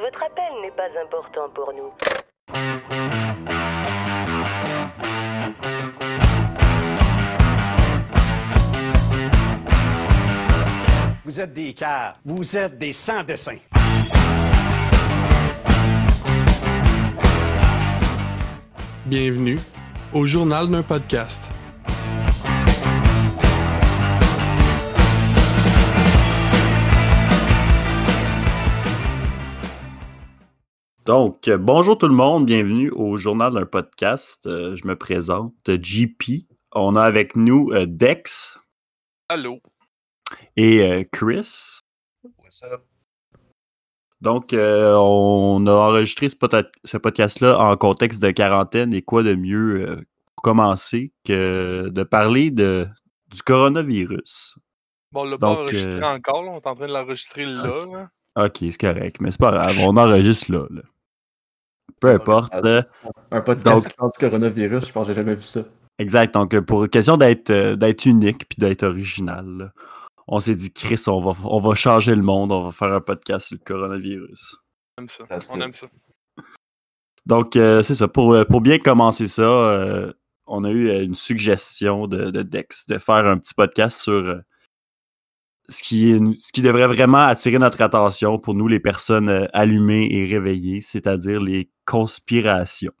Votre appel n'est pas important pour nous. Vous êtes des cars. Vous êtes des sans-dessins. Bienvenue au journal d'un podcast. Donc, euh, bonjour tout le monde, bienvenue au journal d'un podcast. Euh, je me présente, JP. On a avec nous euh, Dex Allô? et euh, Chris. What's up? Donc, on a enregistré ce, pod- ce podcast-là en contexte de quarantaine et quoi de mieux pour commencer que de parler de, du coronavirus. Bon, on l'a pas enregistré encore, là. on est en train de l'enregistrer là. là. Ok, c'est correct, mais c'est pas grave, on enregistre là. là. Peu importe. Un podcast Donc- qui parle du coronavirus, je pense que j'ai jamais vu ça. Exact. Donc, euh, pour question d'être euh, d'être unique puis d'être original, là, on s'est dit, Chris, on va, on va changer le monde, on va faire un podcast sur le coronavirus. On aime ça. That's On it. aime ça. Donc, euh, c'est ça. Pour, pour bien commencer ça, euh, on a eu une suggestion de, de Dex de faire un petit podcast sur euh, ce, qui est, ce qui devrait vraiment attirer notre attention pour nous, les personnes euh, allumées et réveillées, c'est-à-dire les conspirations.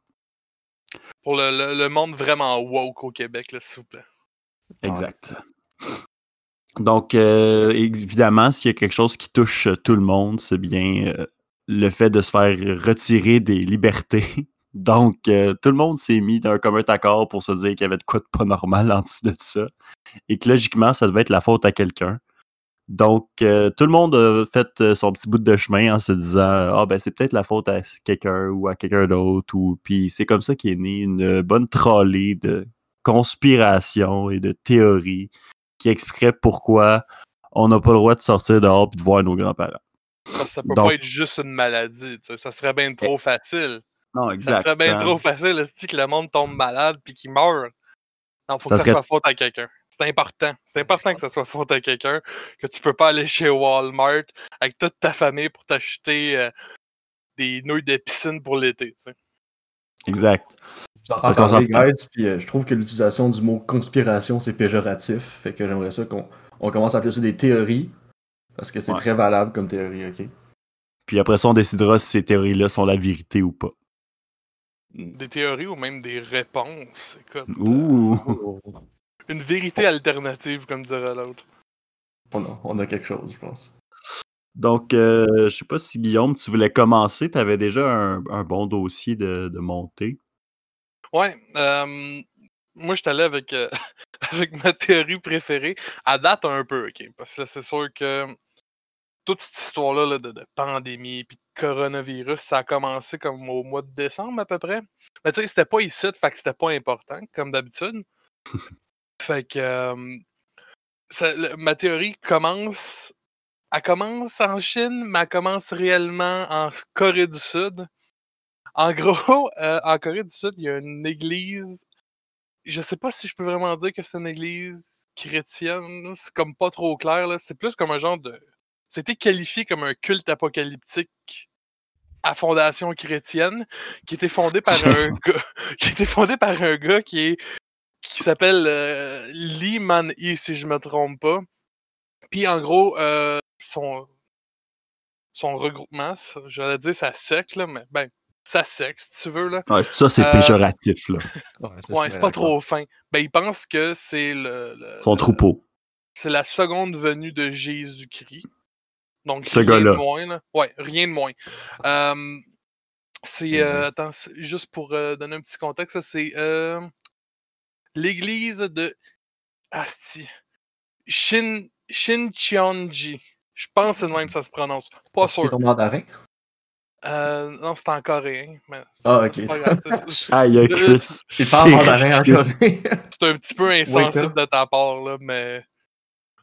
Pour le, le- le monde vraiment woke au Québec, s'il vous plaît. Exact. Donc, euh, évidemment, s'il y a quelque chose qui touche euh, tout le monde, c'est bien euh, le fait de se faire retirer des libertés. Donc, euh, tout le monde s'est mis d'un commun accord pour se dire qu'il y avait de quoi de pas normal en dessous de ça. Et que logiquement, ça devait être la faute à quelqu'un. Donc, euh, tout le monde a fait euh, son petit bout de chemin en se disant Ah, ben, c'est peut-être la faute à quelqu'un ou à quelqu'un d'autre. Ou... Puis, c'est comme ça qu'est née une bonne trollée de conspirations et de théories qui expliquerait pourquoi on n'a pas le droit de sortir dehors et de voir nos grands-parents. Ça peut Donc- pas être juste une maladie. tu sais. Ça serait bien trop facile. Non, Ça exact. serait bien hein. trop facile que le monde tombe malade puis qu'il meurt? Non, faut Ça que ça serait- soit faute à quelqu'un. C'est important. C'est important que ça soit faute à quelqu'un. Que tu peux pas aller chez Walmart avec toute ta famille pour t'acheter euh, des nouilles de piscine pour l'été. tu sais. Exact. Parce qu'on puis euh, je trouve que l'utilisation du mot conspiration, c'est péjoratif. Fait que j'aimerais ça qu'on on commence à appeler ça des théories. Parce que c'est Ouais. très valable comme théorie, ok? Puis après ça, on décidera si ces théories-là sont la vérité ou pas. Des théories ou même des réponses. Écoute, euh, Ouh! Une vérité alternative, comme dirait l'autre. On a, on a quelque chose, je pense. Donc, euh, je sais pas si Guillaume, tu voulais commencer. Tu avais déjà un, un bon dossier de, de montée. Ouais, euh, moi je suis allé avec, euh, avec ma théorie préférée. À date un peu, ok. Parce que c'est sûr que toute cette histoire-là là, de, de pandémie puis de coronavirus, ça a commencé comme au mois de décembre à peu près. Mais tu sais, c'était pas ici, fait que c'était pas important, comme d'habitude. fait que euh, ça- le- ma théorie commence. Elle commence en Chine, mais elle commence réellement en Corée du Sud. En gros, euh, en Corée du Sud, il y a une église. Je sais pas si je peux vraiment dire que c'est une église chrétienne. C'est comme pas trop clair. là. C'est plus comme un genre de. C'était qualifié comme un culte apocalyptique à fondation chrétienne, qui était fondé par un gars, qui était fondé par un gars qui est qui s'appelle euh, Lee Man Hee, si je me trompe pas. Puis en gros, euh, son son regroupement, ça- j'allais dire sa secte là, mais ben sa secte si tu veux là. Ouais, ça, c'est Euh, péjoratif, là. Ouais, c'est pas trop fin. Ben, il pense que c'est le, le- Son le- troupeau. c'est la seconde venue de Jésus-Christ. Donc, Ce rien de moins, là. Ouais, rien de moins. Euh, c'est, Mhm. euh, attends, juste pour euh, donner un petit contexte, ça, c'est euh, l'église de Asti. Shin, Shincheonji. Je pense que c'est de même que ça se prononce. Pas C'est sûr. ton mandarin? Euh, non, c'est en coréen. Mais c'est- Ah, ok. c'est pas grave, c'est- c'est- Ah, il y a Euh, Chris. Il parle mandarin en Christian. Corée. c'est un petit peu insensible de ta part, là, mais.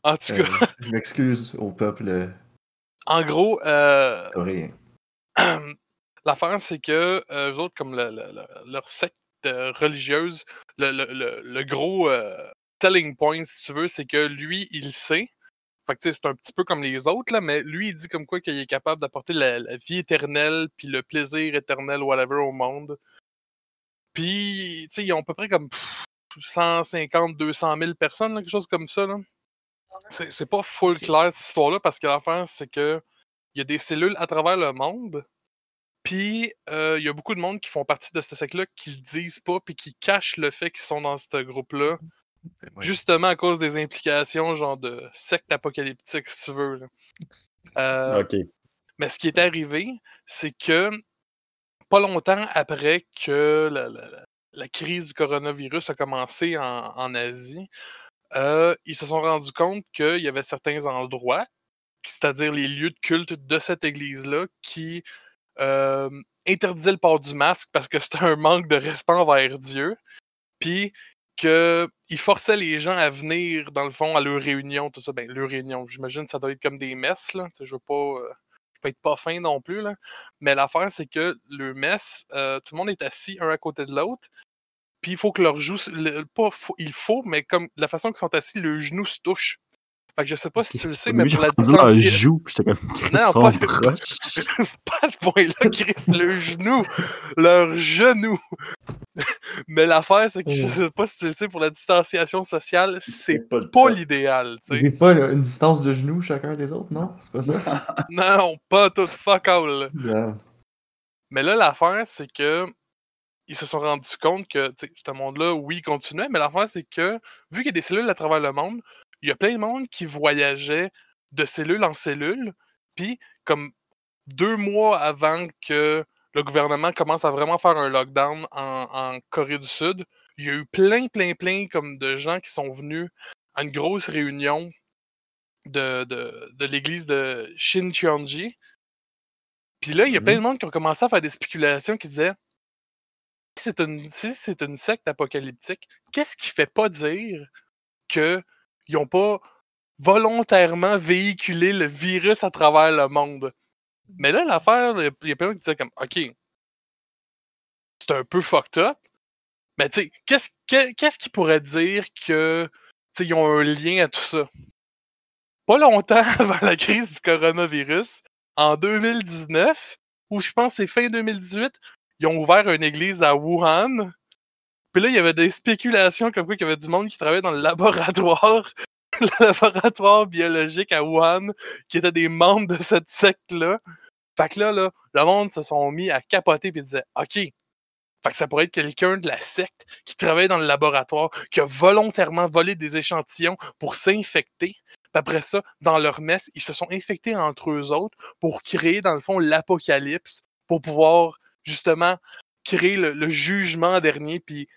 En tout cas, Euh, je m'excuse au peuple euh, en gros, euh, coréen. l'affaire, c'est que euh, eux autres, comme le- le- le- leur secte euh, religieuse, le, le- le- le gros euh, selling point, si tu veux, c'est que lui, il sait. Fait que c'est un petit peu comme les autres, là, mais lui, il dit comme quoi qu'il est capable d'apporter la, la vie éternelle, puis le plaisir éternel, whatever, au monde. Puis, tu sais, ils ont à peu près comme pff, 150, 200 000 personnes, là, quelque chose comme ça. Là. C'est c'est pas full clair cette histoire-là, parce que l'affaire, c'est que il y a des cellules à travers le monde. Puis, euh, il y a beaucoup de monde qui font partie de ce secte-là qui le disent pas, puis qui cachent le fait qu'ils sont dans ce groupe-là. Ouais. Justement à cause des implications, genre de secte apocalyptique, si tu veux. là. Euh, Ok. mais ce qui est arrivé, c'est que pas longtemps après que la, la- la- la crise du coronavirus a commencé en, en Asie, euh, ils se sont rendus compte qu'il y avait certains endroits, c'est-à-dire les lieux de culte de cette église-là, qui euh, interdisaient le port du masque parce que c'était un manque de respect envers Dieu, puis qu'ils forçaient les gens à venir, dans le fond, à leur réunion, tout ça. Ben, leur réunion, j'imagine que ça doit être comme des messes, là. Tu sais, Je veux pas... euh, être pas fin non plus, là. Mais l'affaire, c'est que le mess, euh, tout le monde est assis un à côté de l'autre. Puis il faut que leur joue, pas il faut, mais comme la façon qu'ils sont assis, le genou se touche. Fait que je sais pas si tu le sais, mais pour la distanciation. joue, puis j'étais comme, Chris, Non, pas pas à ce point-là, Chris, le genou, leur genou. mais l'affaire, c'est que je sais pas si tu le sais, pour la distanciation sociale, c'est pas l'idéal, tu pas une une distance de genoux chacun des autres, non? C'est pas ça? Non, pas tout fuck all. Mais là, l'affaire, c'est que ils se sont rendus compte que tu sais, ce monde-là, oui, continuait, mais l'affaire, c'est que vu qu'il y a des cellules à travers le monde, il y a plein de monde qui voyageait de cellule en cellule, puis comme deux mois avant que le gouvernement commence à vraiment faire un lockdown en, en Corée du Sud, il y a eu plein, plein, plein comme de gens qui sont venus à une grosse réunion de, de, de l'église de Shincheonji. Puis là, il y a plein de monde qui ont commencé à faire des spéculations qui disaient si c'est une, si une secte apocalyptique, qu'est-ce qui fait pas dire qu'ils n'ont pas volontairement véhiculé le virus à travers le monde? Mais là, l'affaire, il y a- plein qui disaient comme OK, c'est un peu fucked up. Mais tu sais, qu'est-ce que- qu'est-ce qui pourrait dire que tu ils ont un lien à tout ça? Pas longtemps avant la crise du coronavirus, en 2019, ou je pense c'est fin 2018, ils ont ouvert une église à Wuhan. Puis là, il y avait des spéculations comme quoi qu'il y avait du monde qui travaillait dans le laboratoire, le laboratoire biologique à Wuhan, qui étaient des membres de cette secte-là. Fait que là, là, le monde se sont mis à capoter et disait OK. Fait que ça pourrait être quelqu'un de la secte qui travaille dans le laboratoire, qui a volontairement volé des échantillons pour s'infecter. Puis après ça, dans leur messe, ils se sont infectés entre eux autres pour créer, dans le fond, l'apocalypse, pour pouvoir justement créer le, le jugement dernier, puis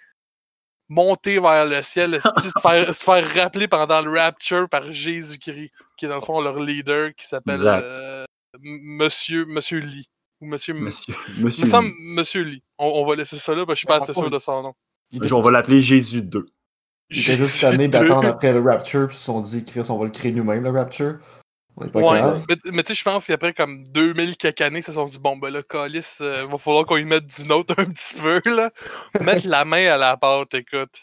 monter vers le ciel, se, faire, se faire rappeler pendant le rapture par Jésus-Christ, qui est dans le fond leur leader, qui s'appelle euh, M- Monsieur, Monsieur Lee. Ou Monsieur. Monsieur, me semble Monsieur Lee. On, on va laisser ça là, parce que je suis pas assez sûr de son nom. Étaient, on va l'appeler Jésus 2. ils étaient juste Jésus deux. d'attendre après le Rapture, puis ils se sont dit, Chris, on va le créer nous-mêmes, le Rapture. On est pas Ouais, mais, mais tu sais, je pense qu'après comme 2000 quelques années, ils se sont dit, bon, ben là, Calis, euh, va falloir qu'on y mette du nôtre un petit peu, là. Mettre la main à la pâte, écoute.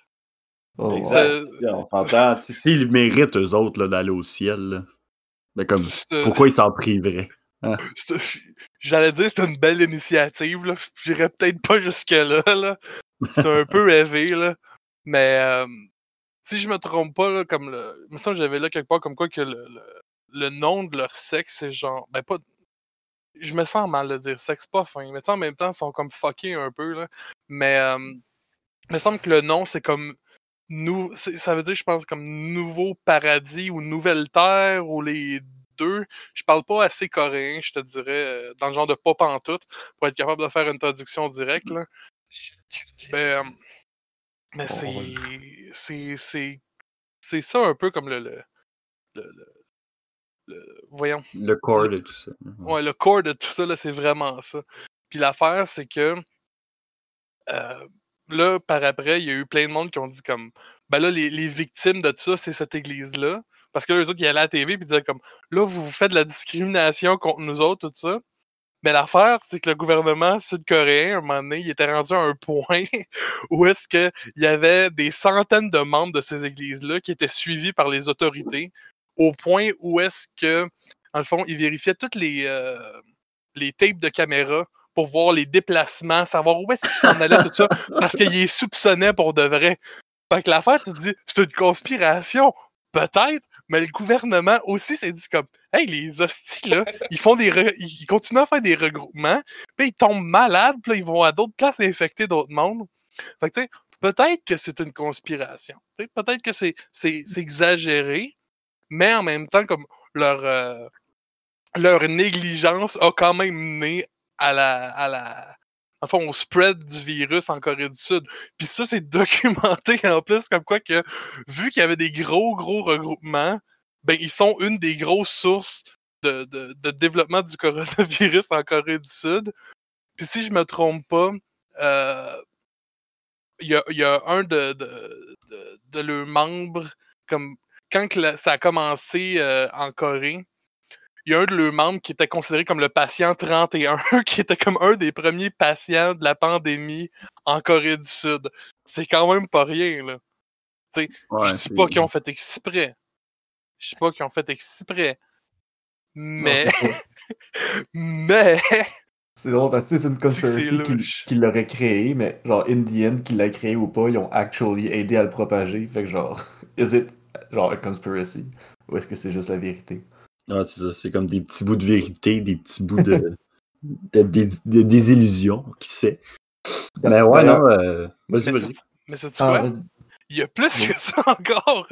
Oh, ouais. Exact. Euh, On s'entend. S'ils méritent, eux autres, là, d'aller au ciel, là, ben comme, pourquoi ils s'en priveraient? c'est- J'allais dire c'est une belle initiative, là. J'irais peut-être pas jusque-là, là. C'est un peu rêvé, là. Mais euh, si je me trompe pas, là, comme le. Il me semble que j'avais là quelque part comme quoi que le, le, le nom de leur sexe, c'est genre. Ben pas. Je me sens mal de dire sexe, pas fin. Mais en même temps, ils sont comme fuckés un peu, là. Mais euh, il me semble que le nom, c'est comme. Nou... c'est- Ça veut dire, je pense, comme Nouveau Paradis ou Nouvelle Terre ou les deux. Je parle pas assez coréen, je te dirais, euh, dans le genre de pop en tout, pour être capable de faire une traduction directe. Là. Mais, euh, mais on c'est, c'est, c'est, c'est ça un peu comme le, le, le, le- le- voyons, Le corps et tout ça. ouais, le corps de tout ça, là, c'est vraiment ça. Puis l'affaire, c'est que euh, là, par après, il y a eu plein de monde qui ont dit comme ben là, les, les victimes de tout ça, c'est cette église-là. Parce que là, eux autres, ils allaient à la TV et disaient comme là, vous vous faites de la discrimination contre nous autres, tout ça. Mais l'affaire, c'est que le gouvernement sud-coréen, à un moment donné, il était rendu à un point où est-ce qu'il y avait des centaines de membres de ces églises-là qui étaient suivis par les autorités au point où est-ce que, en le fond, il vérifiait toutes les, euh, les tapes de caméra pour voir les déplacements, savoir où est-ce qu'il s'en allait, tout ça, parce qu'il est soupçonnait pour de vrai. Fait que l'affaire, tu te dis, c'est une conspiration. Peut-être, mais le gouvernement aussi s'est dit comme, hey, les hosties, là, ils font des, re- ils continuent à faire des regroupements, puis ils tombent malades, puis ils vont à d'autres places infecter d'autres mondes. Fait que, tu sais, peut-être que c'est une conspiration. Peut-être que c'est, c'est, c'est exagéré, mais en même temps, comme leur, euh, leur négligence a quand même mené à la, à la, enfin, au spread du virus en Corée du Sud. Puis ça, c'est documenté en plus, comme quoi que, vu qu'il y avait des gros, gros regroupements, ben, ils sont une des grosses sources de, de, de développement du coronavirus en Corée du Sud. Puis si je me trompe pas, euh, il y, a, y a un de, de, de, de leurs membres, comme quand la- ça a commencé euh, en Corée, il y a un de leurs membres qui était considéré comme le patient 31, qui était comme un des premiers patients de la pandémie en Corée du Sud. C'est quand même pas rien, là. Ouais, je dis pas qu'ils ont fait exprès. Je dis pas qu'ils ont fait exprès. Mais, mais, C'est drôle parce que c'est une conspiracy qui, qui l'aurait créé, mais genre, in the end, qu'il l'a créé ou pas, ils ont actually aidé à le propager. Fait que genre, is it genre a conspiracy? Ou est-ce que c'est juste la vérité? Ouais, c'est ça. C'est comme des petits bouts de vérité, des petits bouts de, de, de- de désillusion, qui sait. Mais ouais, D'ailleurs- non, euh, vas-y, vas-y. mais c'est Ah, quoi? Il y a plus que ça encore.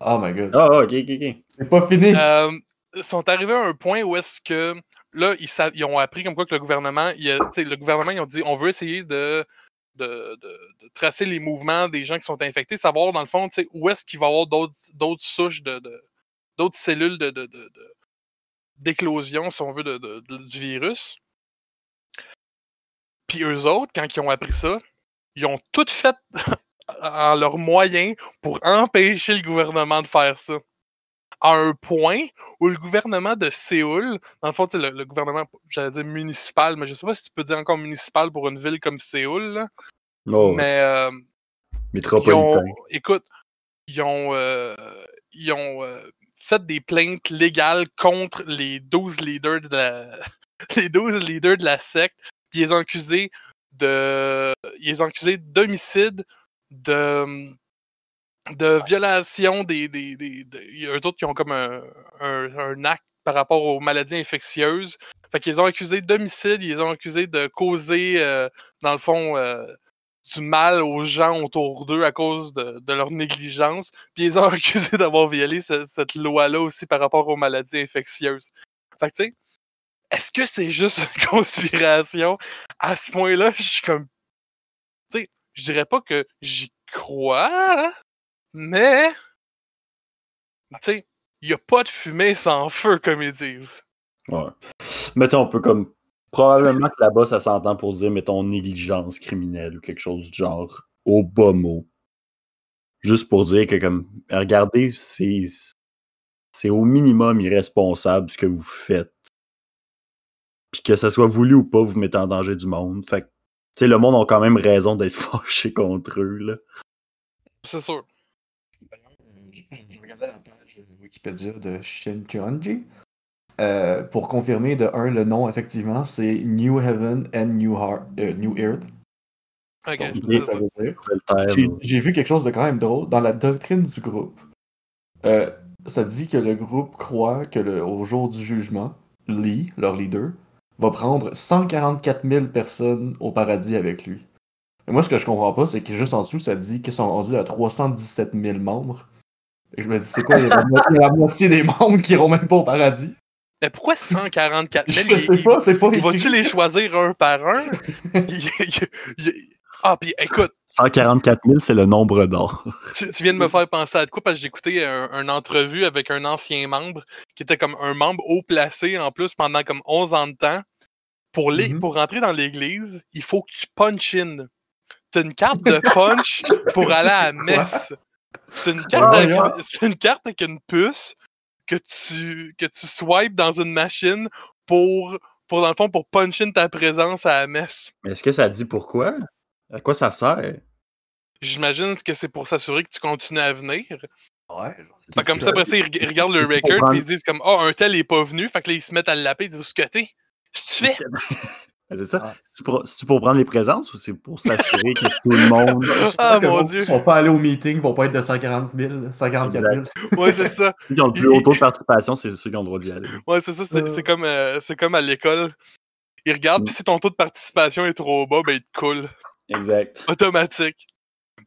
oh my god. Ah, ok, ok, ok. C'est pas fini! Euh, ils sont arrivés à un point où est-ce que là, ils, ils ont appris comme quoi que le gouvernement, il a- tu le gouvernement, ils ont dit on veut essayer de, de, de- tracer les mouvements des gens qui sont infectés, savoir dans le fond, où est-ce qu'il va y avoir d'autres souches de, d'autres cellules d'éclosion, si on veut, du virus. Puis eux autres, quand ils ont appris ça, ils ont tout fait en leurs moyens pour empêcher le gouvernement de faire ça. À un point où le gouvernement de Séoul, dans le fond, le, le gouvernement, j'allais dire municipal, mais je sais pas si tu peux dire encore municipal pour une ville comme Séoul, là, Oh, mais euh, ils métropolitain. ont, écoute, ils ont, euh, ils ont euh, fait des plaintes légales contre les 12 leaders de la, les 12 leaders de la secte, puis ils les ont accusés de, ils les ont accusés d'homicide, de, de violation des, des, des, des- il y a eux autres qui ont comme un, un, un acte par rapport aux maladies infectieuses. Fait qu'ils ont accusés d'homicide, ils ont accusés de causer, euh, dans le fond, euh, du mal aux gens autour d'eux à cause de, de leur négligence. Puis ils ont accusé d'avoir violé ce- cette loi-là aussi par rapport aux maladies infectieuses. Fait que tu sais, est-ce que c'est juste une conspiration? À ce point-là, je suis comme. Tu sais, je dirais pas que j'y crois, mais. Tu sais, il y a pas de fumée sans feu, comme ils disent. Ouais. Mais tu sais, on peut comme. Probablement que là-bas, ça s'entend pour dire, mettons, négligence criminelle ou quelque chose du genre, au bas mot. Juste pour dire que, comme, regardez, c'est. C'est au minimum irresponsable ce que vous faites. Puis que ça soit voulu ou pas, vous mettez en danger du monde. Fait que, tu sais, le monde a quand même raison d'être fâché contre eux, là. C'est sûr. Je regardais la page Wikipédia de Shincheonji. Euh, pour confirmer, de un, le nom, effectivement, c'est New Heaven and New, Heart, euh, New Earth. J'ai vu quelque chose de quand même drôle. Dans la doctrine du groupe, euh, ça dit que le groupe croit que le, au jour du jugement, Lee, leur leader, va prendre 144 000 personnes au paradis avec lui. Et moi, ce que je comprends pas, c'est que juste en dessous, ça dit qu'ils sont rendus à 317 000 membres. Et je me dis, c'est quoi, il y a la, mo- il y a la moitié des membres qui iront même pas au paradis? Mais pourquoi 144 000? Je sais pas, c'est pas écrit. les choisir un par un? Il- il- il- Ah, puis écoute, 144 000, c'est le nombre d'or. tu, tu viens de me faire penser à de quoi parce que j'ai écouté un, une entrevue avec un ancien membre qui était comme un membre haut placé en plus pendant comme 11 ans de temps. Pour, les, Mhm. pour rentrer dans l'église, il faut que tu punch in. T'as une carte de punch pour aller à la messe. C'est une, carte Ah, avec, yeah. c'est une carte avec une puce que tu, que tu swipes dans une machine pour, pour, dans le fond, pour punch in ta présence à la messe. Mais est-ce que ça dit pourquoi? À quoi ça sert? J'imagine que c'est pour s'assurer que tu continues à venir. Ouais, Fait comme ça. après ça, ils, reg- ils regardent le record, puis ils se disent comme, oh, un tel est pas venu. Fait que là, ils se mettent à le laper, ils disent, où ce que t'es? Qu'est-ce que tu fais? C'est ça. Ah. C'est pour, c'est-tu pour prendre les présences ou c'est pour s'assurer que tout le monde. Ah, que mon bon, Dieu. Ils sont pas allés au meeting, ils vont pas être de 140 000, 144 000. Ouais, c'est ça. Ceux qui ont le plus haut taux de participation, c'est ceux qui ont le droit d'y aller. Ouais, c'est ça. C'est Euh. c'est comme, euh, c'est comme à l'école. Ils regardent, Mm. puis si ton taux de participation est trop bas, ben, ils te coulent. Exact. Automatique.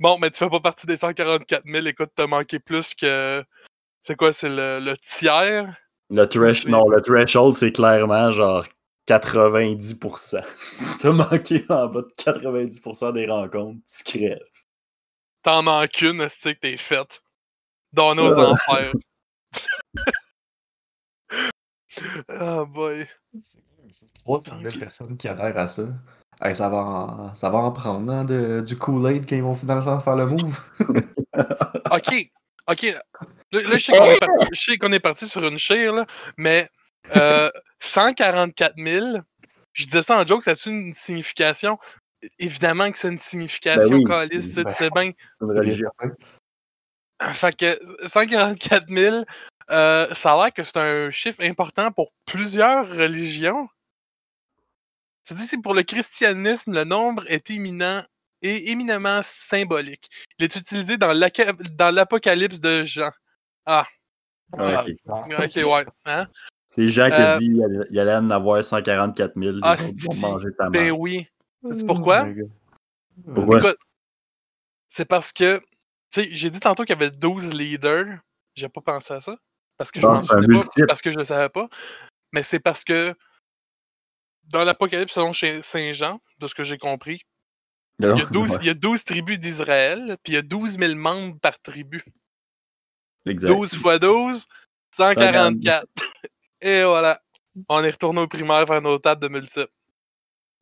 Bon, mais tu fais pas partie des 144 000. Écoute, t'as manqué plus que. C'est quoi, c'est le, le tiers? Le thresh, C'est- non, le threshold, c'est clairement genre 90%. si t'as manqué en bas de 90% des rencontres, tu crèves. T'en manques une, est-ce que t'es faite? Dans nos Euh. enfers. Ah boy. 300 000 personnes qui adhèrent à ça. Hey, ça, va en, ça va en prendre hein, de- du Kool-Aid quand ils vont finalement faire le move. Ok, ok. Là, là, je sais qu'on est, par- je sais qu'on est parti sur une chire, là, mais euh, 144 000, je disais ça en joke, ça a une signification? Évidemment que c'est une signification, Ben oui. calice, tu sais, tu sais bien. C'est une religion. Fait que 144 000, euh, ça a l'air que c'est un chiffre important pour plusieurs religions. Ça dit c'est pour le christianisme, le nombre est éminent et éminemment symbolique. Il est utilisé dans l'Apocalypse de Jean. Ah, ok. Ok, ouais. Hein? C'est Jean qui Euh, a dit il allait- en avoir 144 000. Les Ah, c'est- manger ta Ben mère. oui. C'est pourquoi? Pourquoi? Écoute, c'est parce que, tu sais, j'ai dit tantôt qu'il y avait 12 leaders. J'ai pas pensé à ça. Parce que je Bon, m'en pas, parce que je le savais pas. Mais c'est parce que dans l'Apocalypse selon Saint Jean, de ce que j'ai compris, il y, a 12, Ouais, il y a 12 tribus d'Israël, puis il y a 12 000 membres par tribu. exact. 12 fois 12, 144. Et voilà. On est retourné au primaire faire nos tables de multiples.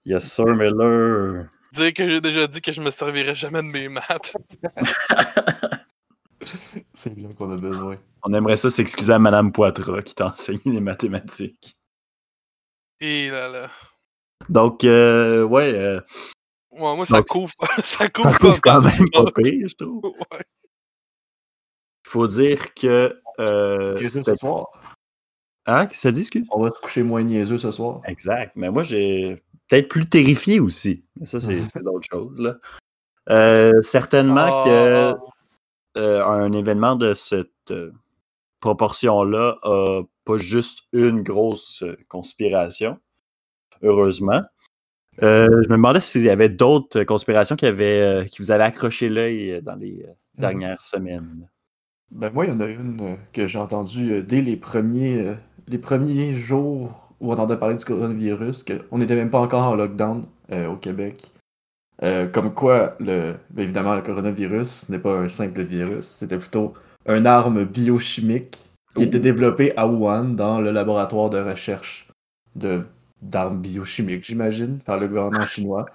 Yes, sir, Miller. Dire que j'ai déjà dit que je me servirais jamais de mes maths. C'est là qu'on a besoin. On aimerait ça s'excuser à Madame Poitras qui t'a enseigné les mathématiques. Et là là. Donc, euh, ouais, euh, Ouais, moi, ça Donc, couvre, ça couvre, ça couvre pas quand même pas pire, je trouve. Ouais. Il faut dire que. Euh, c'était- soir. Hein? Qu'est-ce que ça dit, excuse? On va se coucher moins niaiseux ce soir. Exact. Mais moi, j'ai peut-être plus terrifié aussi. Mais ça, c'est d'autres choses. Là. Euh, certainement que Ah, euh, un événement de cette euh, proportion-là a pas juste une grosse conspiration, heureusement. Euh, je me demandais s'il y avait d'autres conspirations qui, avaient, qui vous avaient accroché l'œil dans les euh, dernières semaines. Ben moi, il y en a une que j'ai entendue dès les premiers, les premiers jours où on entendait parler du coronavirus, qu'on n'était même pas encore en lockdown euh, au Québec. Euh, comme quoi, le, évidemment, le coronavirus n'est pas un simple virus, c'était plutôt une arme biochimique qui était développée à Wuhan dans le laboratoire de recherche de d'armes biochimiques, j'imagine, par le gouvernement chinois.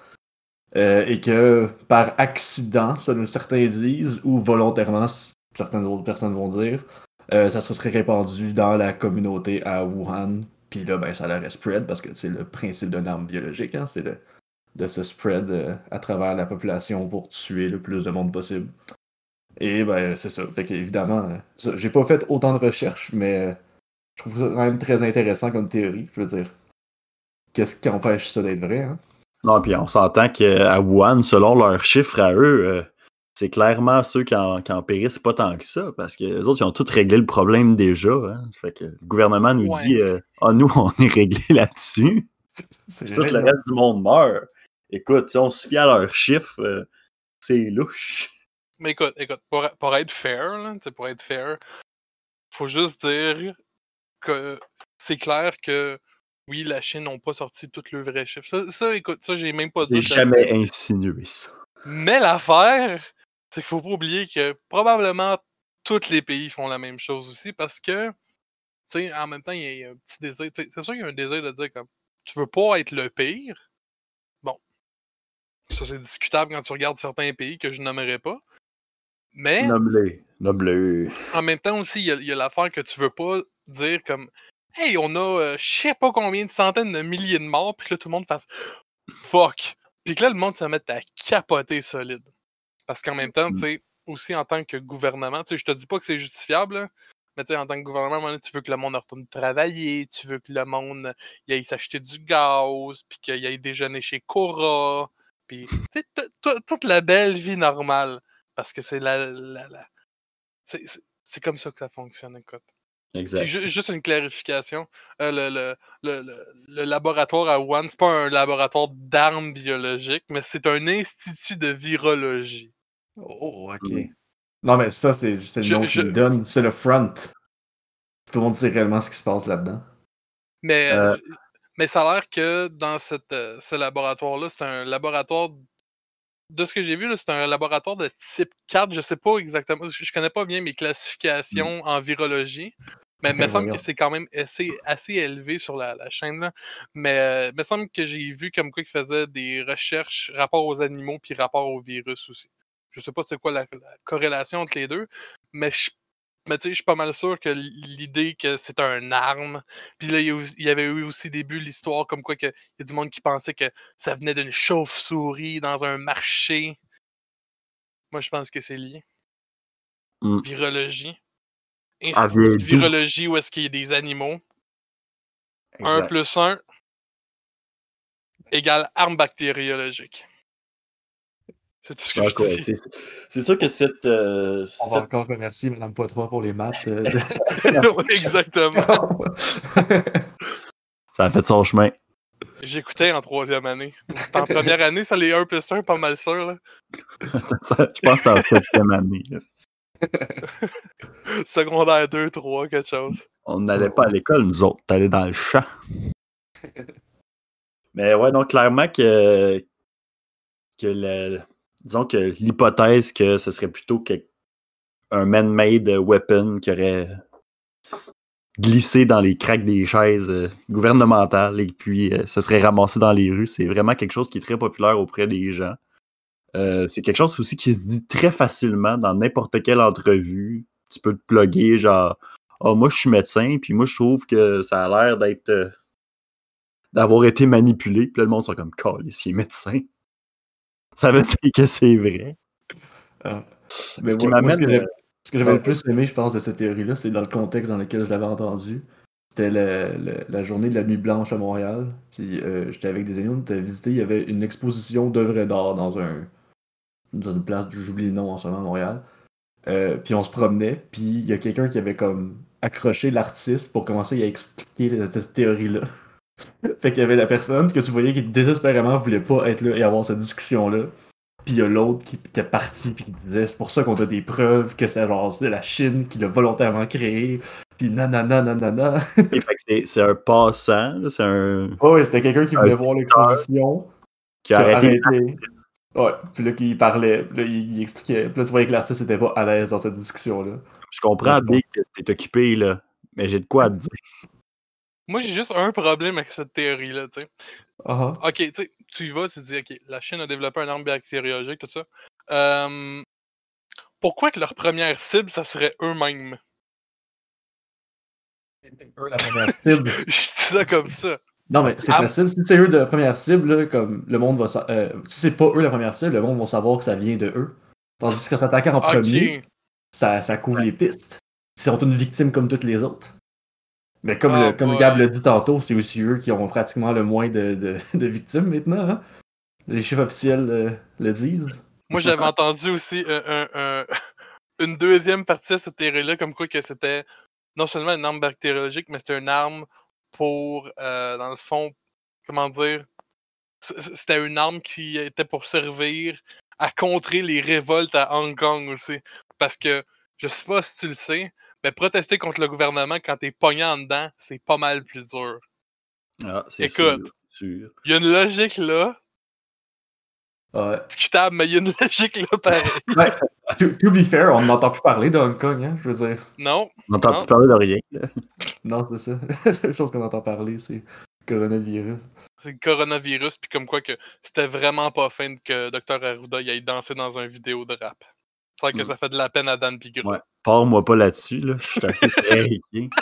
Euh, et que par accident, selon certains disent, ou volontairement, certaines autres personnes vont dire, euh, ça se serait répandu dans la communauté à Wuhan. Puis là, ben, ça l'aurait spread parce que c'est le principe d'une arme biologique, hein, c'est de, se spread euh, à travers la population pour tuer le plus de monde possible. Et ben, c'est ça. Fait qu'évidemment, euh, j'ai pas fait autant de recherches, mais euh, je trouve ça quand même très intéressant comme théorie. Je veux dire, qu'est-ce qui empêche ça d'être vrai, hein? Non, puis on s'entend qu'à Wuhan, selon leurs chiffres à eux, c'est clairement ceux qui en, qui en périssent pas tant que ça, parce que les autres, ils ont tous réglé le problème déjà. hein. Fait que le gouvernement nous Ouais. dit euh, Ah, nous, on est réglé là-dessus. Tout le reste du monde meurt. Écoute, si on se fie à leurs chiffres, euh, c'est louche. Mais écoute, écoute, pour, pour être fair, là, pour être fair, faut juste dire que c'est clair que oui, la Chine n'a pas sorti tous le vrai chiffre. Ça, ça, écoute, ça, j'ai même pas de J'ai jamais insinué ça. Mais l'affaire, c'est qu'il faut pas oublier que probablement tous les pays font la même chose aussi parce que, tu sais, en même temps, il y a- il y a un petit désir. C'est sûr qu'il y a un désir de dire comme tu veux pas être le pire. Bon. Ça, c'est discutable quand tu regardes certains pays que je nommerai pas. Mais. Nomme-les. Nomme-les. En même temps aussi, il y a, il y a l'affaire que tu veux pas dire comme Hey, on a euh, je sais pas combien de centaines de milliers de morts, puis que là tout le monde fasse Fuck. Puis que là, le monde se met à capoter solide. Parce qu'en même temps, tu sais, aussi en tant que gouvernement, tu sais, je te dis pas que c'est justifiable, là, mais tu sais, en tant que gouvernement, tu veux que le monde retourne travailler, tu veux que le monde il aille s'acheter du gaz, puis qu'il aille déjeuner chez Cora, puis tu sais, toute la belle vie normale. Parce que c'est la. la, la- c'est- comme ça que ça fonctionne, écoute. Exact. Puis juste une clarification. euh, le, le, le, le- le laboratoire à Wuhan, c'est pas un laboratoire d'armes biologiques, mais c'est un institut de virologie. Oh, ok. Mm. Non, mais ça, c'est le nom je- qu'il donne. C'est le front. Tout le monde sait réellement ce qui se passe là-dedans. Mais, Euh. mais ça a l'air que dans cette, euh, ce laboratoire-là, c'est un laboratoire. De ce que j'ai vu, c'est un laboratoire de type 4. Je sais pas exactement. Je, je connais pas bien mes classifications en virologie. Mais il me semble que c'est quand même assez, assez élevé sur la, la chaîne. Là. Mais euh, il me semble que j'ai vu comme quoi ils faisaient des recherches rapport aux animaux puis rapport au virus aussi. Je sais pas c'est quoi la, la corrélation entre les deux, mais je mais je suis pas mal sûr que l'idée que c'est un arme. Puis là, il y, avait eu aussi début l'histoire comme quoi que il y a du monde qui pensait que ça venait d'une chauve-souris dans un marché. Moi, je pense que c'est lié. Mm. Virologie. Ah, Institut de virologie où est-ce qu'il y a des animaux. 1 Exact. plus 1 égale arme bactériologique. C'est tout ce que je c'est- sûr que cette, euh, On va encore remercier Mme Poitras pour les maths. euh, de- Exactement. ça a fait son chemin. J'écoutais en troisième année. C'était en première année, ça les 1 plus 1, pas mal sûr. Là. Je pense que c'est en septième année. Secondaire 2, 3, quelque chose. On n'allait pas à l'école, nous autres. T'allais dans le champ. Mais ouais, donc clairement que, que le- disons que l'hypothèse que ce serait plutôt un man-made weapon qui aurait glissé dans les craques des chaises euh, gouvernementales et puis euh, se serait ramassé dans les rues, c'est vraiment quelque chose qui est très populaire auprès des gens. Euh, c'est quelque chose aussi qui se dit très facilement dans n'importe quelle entrevue. Tu peux te plugger genre ah, moi, je suis médecin, puis moi, je trouve que ça a l'air d'être. euh, d'avoir été manipulé. Puis là, le monde sont comme, s'il est médecin. Ça veut dire que c'est vrai. Ah. Mais Ce qui moi- moi, m'amène. ce que j'avais le plus aimé, je pense, de cette théorie-là, c'est dans le contexte dans lequel je l'avais entendu. C'était la journée de la nuit blanche à Montréal. Puis euh, j'étais avec des amis, on était visité. Il y avait une exposition d'œuvres d'art dans un dans une place, j'oublie le nom en ce moment à Montréal. Euh, puis on se promenait, puis il y a quelqu'un qui avait comme accroché l'artiste pour commencer à expliquer cette théorie-là. fait qu'il y avait la personne que tu voyais qui désespérément voulait pas être là et avoir cette discussion-là. Puis il y a l'autre qui était parti puis qui disait c'est pour ça qu'on a des preuves que c'est genre c'est la Chine qui l'a volontairement créé. Puis nanana nanana. et fait que c'est- un passant, c'est un. Oh, ouais, c'était quelqu'un qui voulait voir l'exposition. qui a arrêté. arrêté. Ouais, puis là qu'il parlait, puis là il, il expliquait. Puis là tu voyais que l'artiste était pas à l'aise dans cette discussion-là. Je comprends, Big, que t'es occupé, là. Mais j'ai de quoi à te dire. Moi, j'ai juste un problème avec cette théorie-là, tu sais. Ah Ok, tu tu y vas, tu te dis, ok, la Chine a développé un arme bactériologique, tout ça. Euh, pourquoi que leur première cible, ça serait eux-mêmes? eux la première cible. Je dis ça comme ça. Non, mais c'est facile. Si c'est eux de la première cible, là, comme le monde va. sa- euh, si c'est pas eux la première cible, le monde va savoir que ça vient de eux. Tandis que s'attaquer en premier, ça couvre les pistes. Ils sont une victime comme toutes les autres. Mais comme, Ah, le, comme boy. Gab l'a dit tantôt, c'est aussi eux qui ont pratiquement le moins de, de, de victimes maintenant. hein. Les chiffres officiels euh, le disent. Moi, j'avais entendu aussi un- une deuxième partie de cette théorie-là, comme quoi que c'était non seulement une arme bactériologique, mais c'était une arme pour, euh, dans le fond, comment dire, c'était une arme qui était pour servir à contrer les révoltes à Hong Kong aussi. Parce que, je sais pas si tu le sais, mais protester contre le gouvernement quand t'es pogné en dedans, c'est pas mal plus dur. Ah, c'est Écoute. Il y a une logique là, Ouais. discutable, mais il y a une logique là pareil. Ouais. to, to be fair, on n'entend plus parler de Hong Kong, hein, je veux dire. Non? On n'entend plus parler de rien. là. Non, c'est ça. La seule chose qu'on entend parler, c'est coronavirus. c'est le coronavirus, puis comme quoi que c'était vraiment pas fin que Dr. Arruda y aille danser dans un vidéo de rap. C'est vrai que Mm. ça fait de la peine à Dan Pigro. Ouais. Pars-moi pas là-dessus, là. Je suis assez terrifié.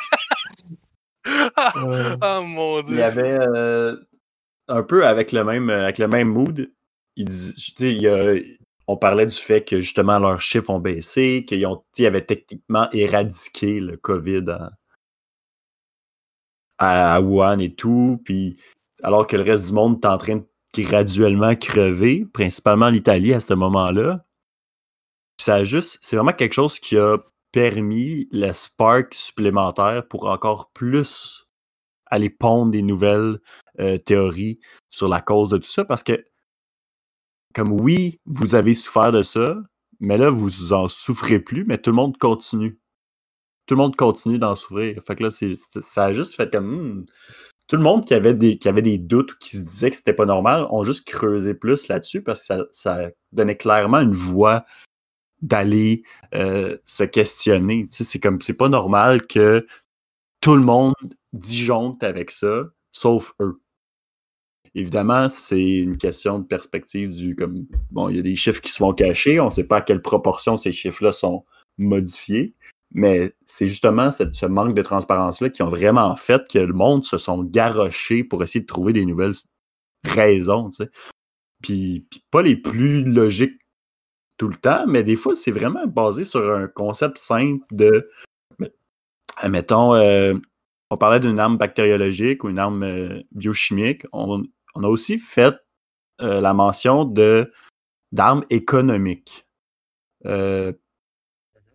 Euh, oh mon Il dieu. y avait euh, un peu avec le même, avec le même mood. Il dis, je dis, il y a- on parlait du fait que justement leurs chiffres ont baissé, qu'ils ont, ils avaient techniquement éradiqué le COVID à, à Wuhan et tout, puis alors que le reste du monde est en train de graduellement crever, principalement l'Italie à ce moment-là. Ça a juste, c'est vraiment quelque chose qui a permis le spark supplémentaire pour encore plus aller pondre des nouvelles euh, théories sur la cause de tout ça, parce que comme oui, vous avez souffert de ça, mais là, vous en souffrez plus, mais tout le monde continue. Tout le monde continue d'en souffrir. Fait que là, ça a juste fait comme. hmm, tout le monde qui avait des, qui avait des doutes ou qui se disait que c'était pas normal ont juste creusé plus là-dessus parce que ça, ça donnait clairement une voie d'aller euh, se questionner. C'est comme c'est pas normal que tout le monde disjoncte avec ça, sauf eux. Évidemment, c'est une question de perspective du comme bon, il y a des chiffres qui se font cacher, on ne sait pas à quelle proportion ces chiffres-là sont modifiés, mais c'est justement ce manque de transparence-là qui ont vraiment fait que le monde se sont garochés pour essayer de trouver des nouvelles raisons, tu sais. Puis, puis pas les plus logiques tout le temps, mais des fois, c'est vraiment basé sur un concept simple de, admettons, euh, on parlait d'une arme bactériologique ou une arme euh, biochimique. On, a aussi fait euh, la mention de d'armes économiques. Euh,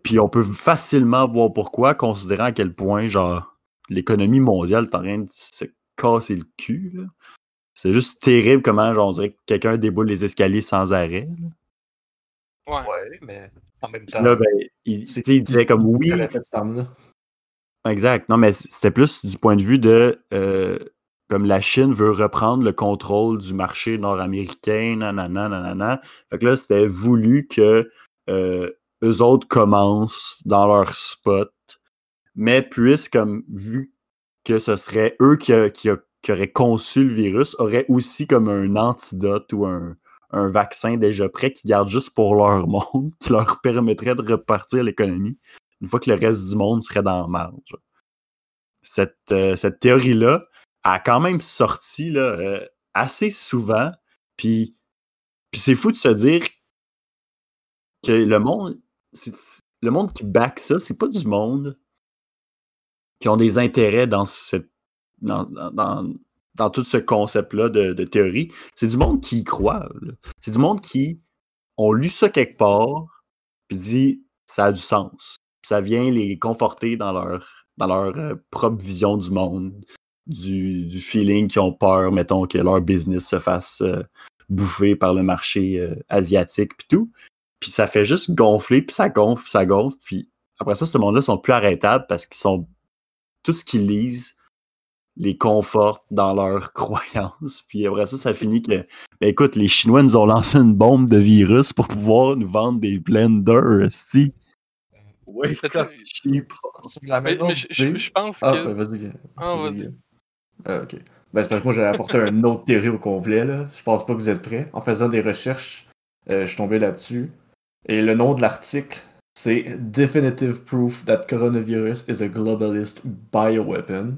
puis on peut facilement voir pourquoi, considérant à quel point, genre, l'économie mondiale est en train de se casser le cul. C'est juste terrible comment, genre, on dirait que quelqu'un déboule les escaliers sans arrêt. Ouais. Ouais, mais en même temps. là, ben, il, tu sais, il disait comme oui? Exact. Non, mais c'était plus du point de vue de euh, comme la Chine veut reprendre le contrôle du marché nord-américain, nanana, nanana. Fait que là, c'était voulu que euh, eux autres commencent dans leur spot, mais puissent comme vu que ce serait eux qui, a- qui, a- qui auraient conçu le virus, auraient aussi comme un antidote ou un, un vaccin déjà prêt qui garde juste pour leur monde, qui leur permettrait de repartir l'économie une fois que le reste du monde serait dans la marge. Cette, euh, cette théorie-là a quand même sorti là, euh, assez souvent. Puis, puis c'est fou de se dire que le monde, le monde qui back ça, c'est pas du monde qui ont des intérêts dans cette dans, dans- tout ce concept-là de, théorie. C'est du monde qui y croit. C'est du monde qui ont lu ça quelque part, puis dit ça a du sens. Ça vient les conforter dans leur, dans leur euh, propre vision du monde, du, du feeling qu'ils ont peur, mettons, que leur business se fasse euh, bouffer par le marché euh, asiatique, puis tout. Puis ça fait juste gonfler, puis ça gonfle, puis ça gonfle, puis après ça, ce monde-là sont plus arrêtables parce qu'ils sont. Tout ce qu'ils lisent les conforte dans leurs croyances. Puis après ça, ça finit que. Ben écoute, les Chinois nous ont lancé une bombe de virus pour pouvoir nous vendre des blenders, esti. Oui, je, pense Ah, que. ben, vas-y. Ah, vas-y. Ah, ok. Ben, c'est parce que moi, j'allais apporter une autre théorie au complet, là. Je pense pas que vous êtes prêts. En faisant des recherches, euh, je suis tombé là-dessus. Et le nom de l'article, c'est Definitive Proof that Coronavirus is a Globalist Bioweapon,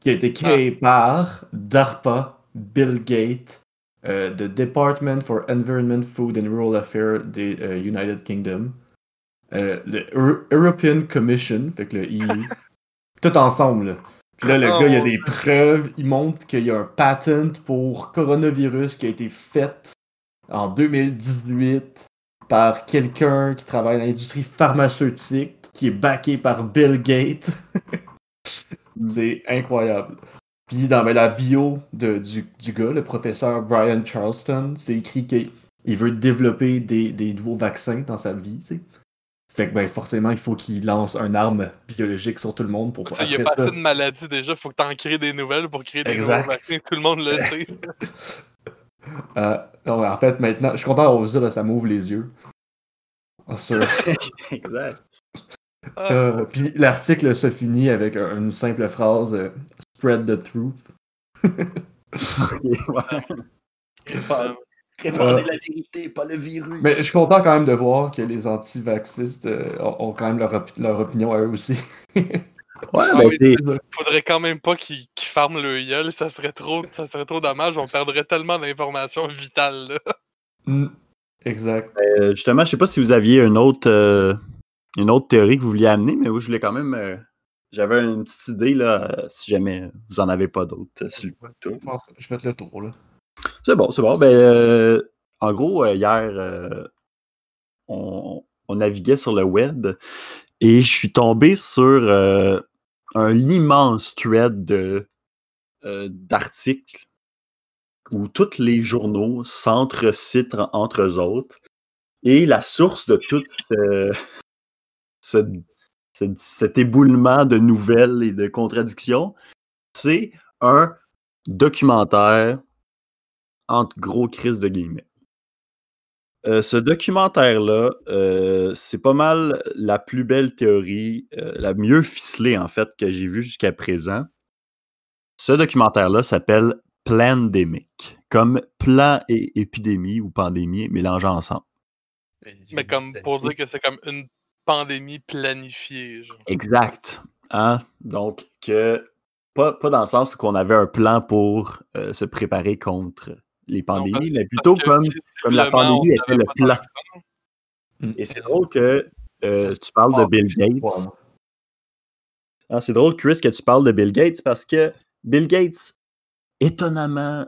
qui a été créé par DARPA, Bill Gates, euh, the Department for Environment, Food and Rural Affairs des euh, United Kingdom, euh, le Euro- European Commission, fait que le EU, tout ensemble. Là. Puis là, le Oh, gars, il a mon des preuves, il montre qu'il y a un patent pour coronavirus qui a été fait en 2018 par quelqu'un qui travaille dans l'industrie pharmaceutique, qui est backé par Bill Gates. C'est incroyable. Puis dans ben, la bio de, du, du gars, le professeur Brian Charleston, c'est écrit qu'il veut développer des, des nouveaux vaccins dans sa vie. tu sais. Fait que ben forcément, il faut qu'il lance une arme biologique sur tout le monde pour Ça, il y a pas assez de maladies déjà, faut que t'en crées des nouvelles pour créer des Exact. nouveaux vaccins, tout le monde le sait. Euh, non, mais en fait, maintenant, je suis content d'avoir vu ça, là, ça m'ouvre les yeux. Sur- exact. Ah, Euh, puis l'article se finit avec un- une simple phrase euh, Spread the truth. Ouais. euh, Répandez la vérité, pas le virus. Mais je suis content quand même de voir que les anti-vaxistes euh, ont, ont quand même leur, op- leur opinion à eux aussi. Ouais, Ah ben, oui, faudrait quand même pas qu'ils ferment le gueule, ça serait trop ça serait trop dommage, on perdrait tellement d'informations vitales là. Mm. Exact. Euh, justement, je sais pas si vous aviez une autre, euh, une autre théorie que vous vouliez amener, mais oui, je voulais quand même. euh, J'avais une petite idée, là, euh, si jamais vous en avez pas d'autres. euh. Je Je vais te le tour, là. C'est bon, c'est bon. Ben, euh, en gros, hier, on, on naviguait sur le web et je suis tombé sur un immense thread de, euh, d'articles où tous les journaux s'entre-citent en- entre eux autres. Et la source de tout ce- ce- ce- cet éboulement de nouvelles et de contradictions, c'est un documentaire entre gros crises de guillemets. Euh, ce documentaire-là, euh, c'est pas mal la plus belle théorie, euh, la mieux ficelée en fait que j'ai vue jusqu'à présent. Ce documentaire-là s'appelle Plandemic, comme plan et épidémie ou pandémie mélangés ensemble. Mais comme pour dire que c'est comme une pandémie planifiée. Genre. Exact. Hein? Donc, que pas, pas dans le sens où on avait un plan pour euh, se préparer contre les Non, pandémies, parce- mais plutôt comme, comme la pandémie était le plan. Mm. Et c'est drôle que euh, tu parles de Bill Gates. Ah, c'est drôle, Chris, que tu parles de Bill Gates parce que Bill Gates, étonnamment,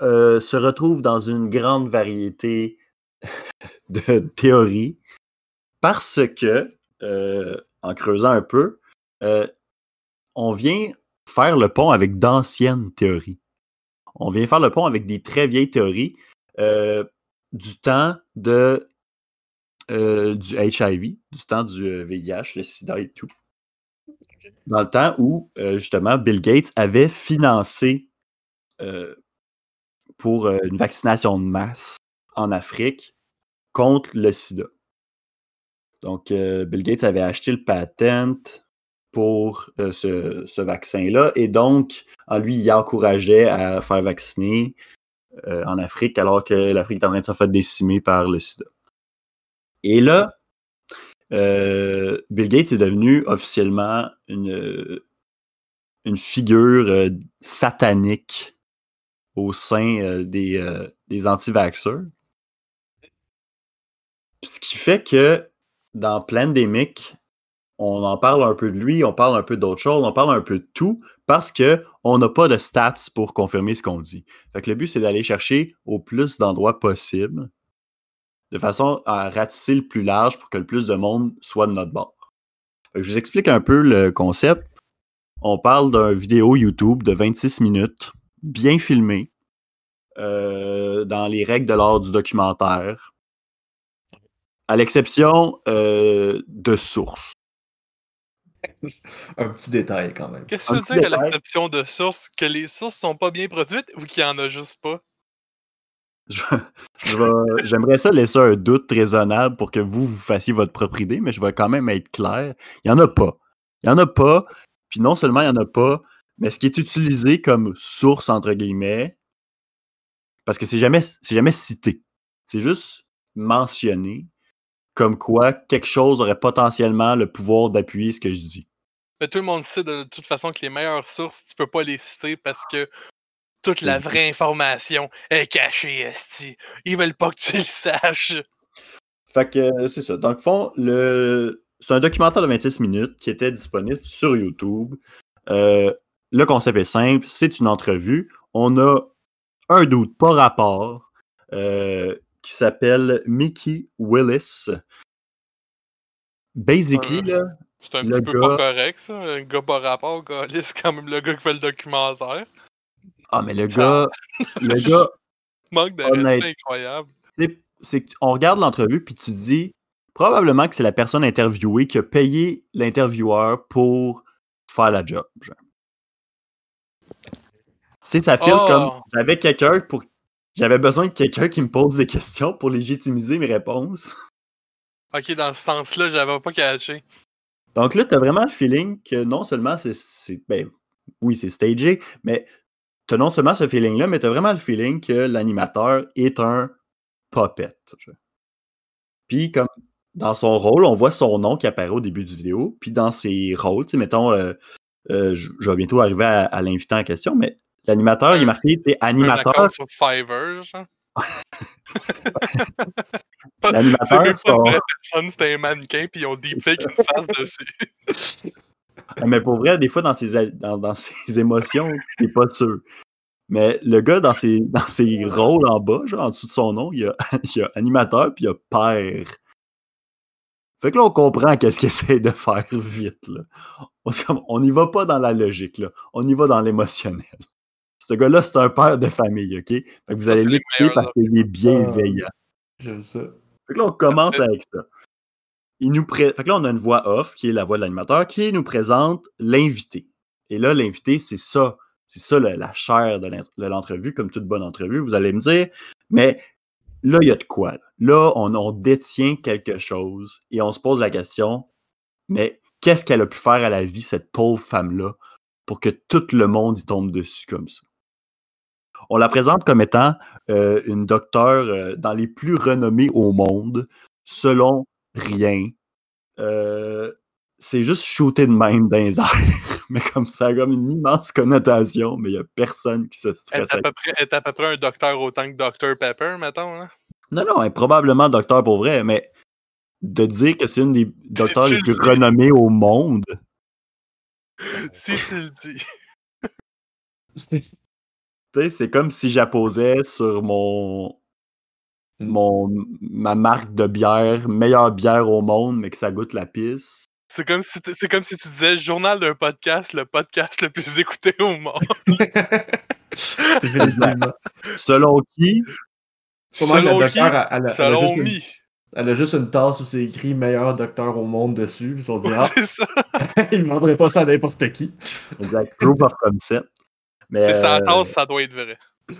euh, se retrouve dans une grande variété de théories parce que, euh, en creusant un peu, euh, on vient faire le pont avec d'anciennes théories. On vient faire le pont avec des très vieilles théories euh, du temps de, du HIV, du temps du VIH, le sida et tout dans le temps où, justement, Bill Gates avait financé pour une vaccination de masse en Afrique contre le sida. Donc, euh, Bill Gates avait acheté le patent pour euh, ce, vaccin-là et donc, en lui, il encourageait à faire vacciner euh, en Afrique alors que l'Afrique est en train de se faire décimer par le sida. Et là, Bill Gates est devenu officiellement une, figure satanique au sein des, des anti-vaxxers. Ce qui fait que dans Plandemic, on en parle un peu de lui, on parle un peu d'autres choses, on parle un peu de tout parce qu'on n'a pas de stats pour confirmer ce qu'on dit. Fait que le but, c'est d'aller chercher au plus d'endroits possible de façon à ratisser le plus large pour que le plus de monde soit de notre bord. Je vous explique un peu le concept. On parle d'un vidéo YouTube de 26 minutes, bien filmé, euh, dans les règles de l'art du documentaire, à l'exception euh, de sources. Un petit détail quand même. Qu'est-ce que tu veux dire à l'exception de sources? Que les sources sont pas bien produites ou qu'il y en a juste pas? Je- je vais- J'aimerais ça laisser un doute raisonnable pour que vous, vous fassiez votre propre idée, mais je vais quand même être clair. Il n'y en a pas. Il n'y en a pas. Puis non seulement il n'y en a pas, mais ce qui est utilisé comme source, entre guillemets, parce que c'est jamais, c'est jamais cité. C'est juste mentionné comme quoi quelque chose aurait potentiellement le pouvoir d'appuyer ce que je dis. Mais tout le monde sait de toute façon que les meilleures sources, tu peux pas les citer parce que toute la C'est- vraie information est cachée, Esti. Ils veulent pas que tu le saches. Fait que euh, c'est ça. Donc, fond, le... c'est un documentaire de 26 minutes qui était disponible sur YouTube. Euh, le concept est simple, c'est une entrevue. On a un doute pas rapport euh, qui s'appelle Mickey Willis. Basically, Euh, là, C'est un petit peu gars- pas correct, ça. Un gars par rapport, gars, c'est quand même le gars qui fait le documentaire. ah, mais le Ça- gars, le gars, Manque de Honnête. respect incroyable. c'est- qu'on regarde l'entrevue puis tu te dis probablement que c'est la personne interviewée qui a payé l'intervieweur pour faire la job. genre. Tu sais, ça file Oh! comme j'avais quelqu'un pour. J'avais besoin de quelqu'un qui me pose des questions pour légitimiser mes réponses. Ok, dans ce sens-là, j'avais pas catché. Donc là, tu as vraiment le feeling que non seulement c'est. Ben, oui, c'est stagé, mais tu as non seulement ce feeling-là, mais tu as vraiment le feeling que l'animateur est un puppet. Puis, comme dans son rôle, on voit son nom qui apparaît au début du vidéo. Puis, dans ses rôles, tu sais, mettons, euh, euh, je, je vais bientôt arriver à, à l'invitant en question, mais l'animateur, il est marqué, tu sais, C'est animateur. sur Fiverr, genre. L'animateur, C'est personne, c'était un mannequin, puis ils ont deepfake une face dessus. Mais pour vrai, des fois, dans ses, dans, dans ses émotions, t'es pas sûr. Mais le gars, dans ses, dans ses rôles en bas, genre en dessous de son nom, il y a, il y a animateur puis il y a père. Fait que là, on comprend qu'est-ce qu'il essaie de faire vite. Là. On on n'y va pas dans la logique, là. on y va dans l'émotionnel. Ce gars-là, c'est un père de famille, OK? Vous Ça, allez l'écouter parce qu'il est bienveillant. J'aime ça. Fait que là, on commence avec ça. Il nous pré- Fait que là, on a une voix off, qui est la voix de l'animateur, qui nous présente l'invité. Et là, l'invité, c'est ça. C'est ça la chair de l'entrevue, comme toute bonne entrevue. Vous allez me dire, mais là, il y a de quoi. Là, Là, on, on détient quelque chose et on se pose la question, mais qu'est-ce qu'elle a pu faire à la vie, cette pauvre femme-là, pour que tout le monde y tombe dessus comme ça? On la présente comme étant euh, une docteure euh, dans les plus renommées au monde, selon rien. Euh, c'est juste shooté de même dans les airs. Mais comme ça, a comme une immense connotation, mais il n'y a personne qui se Elle stresse. est à peu près, elle est à peu près un docteur autant que Dr Pepper, mettons. Hein? Non, non, elle est probablement docteur pour vrai, mais de dire que c'est une des docteurs les le plus dis. renommés au monde, Si tu le dis. C'est comme si j'apposais sur mon, mon ma marque de bière, meilleure bière au monde, mais que ça goûte la pisse. C'est comme, si c'est comme si tu disais journal d'un podcast, le podcast le plus écouté au monde. Selon qui, Selon le qui? docteur, elle, elle a- elle a Selon juste une, Mi. elle a juste une tasse où c'est écrit meilleur docteur au monde dessus. Puis ils se sont dit, ah, C'est ça. il ne vendrait pas ça à n'importe qui. exact, proof of concept. Mais, C'est sa euh, tasse, ça doit être vrai.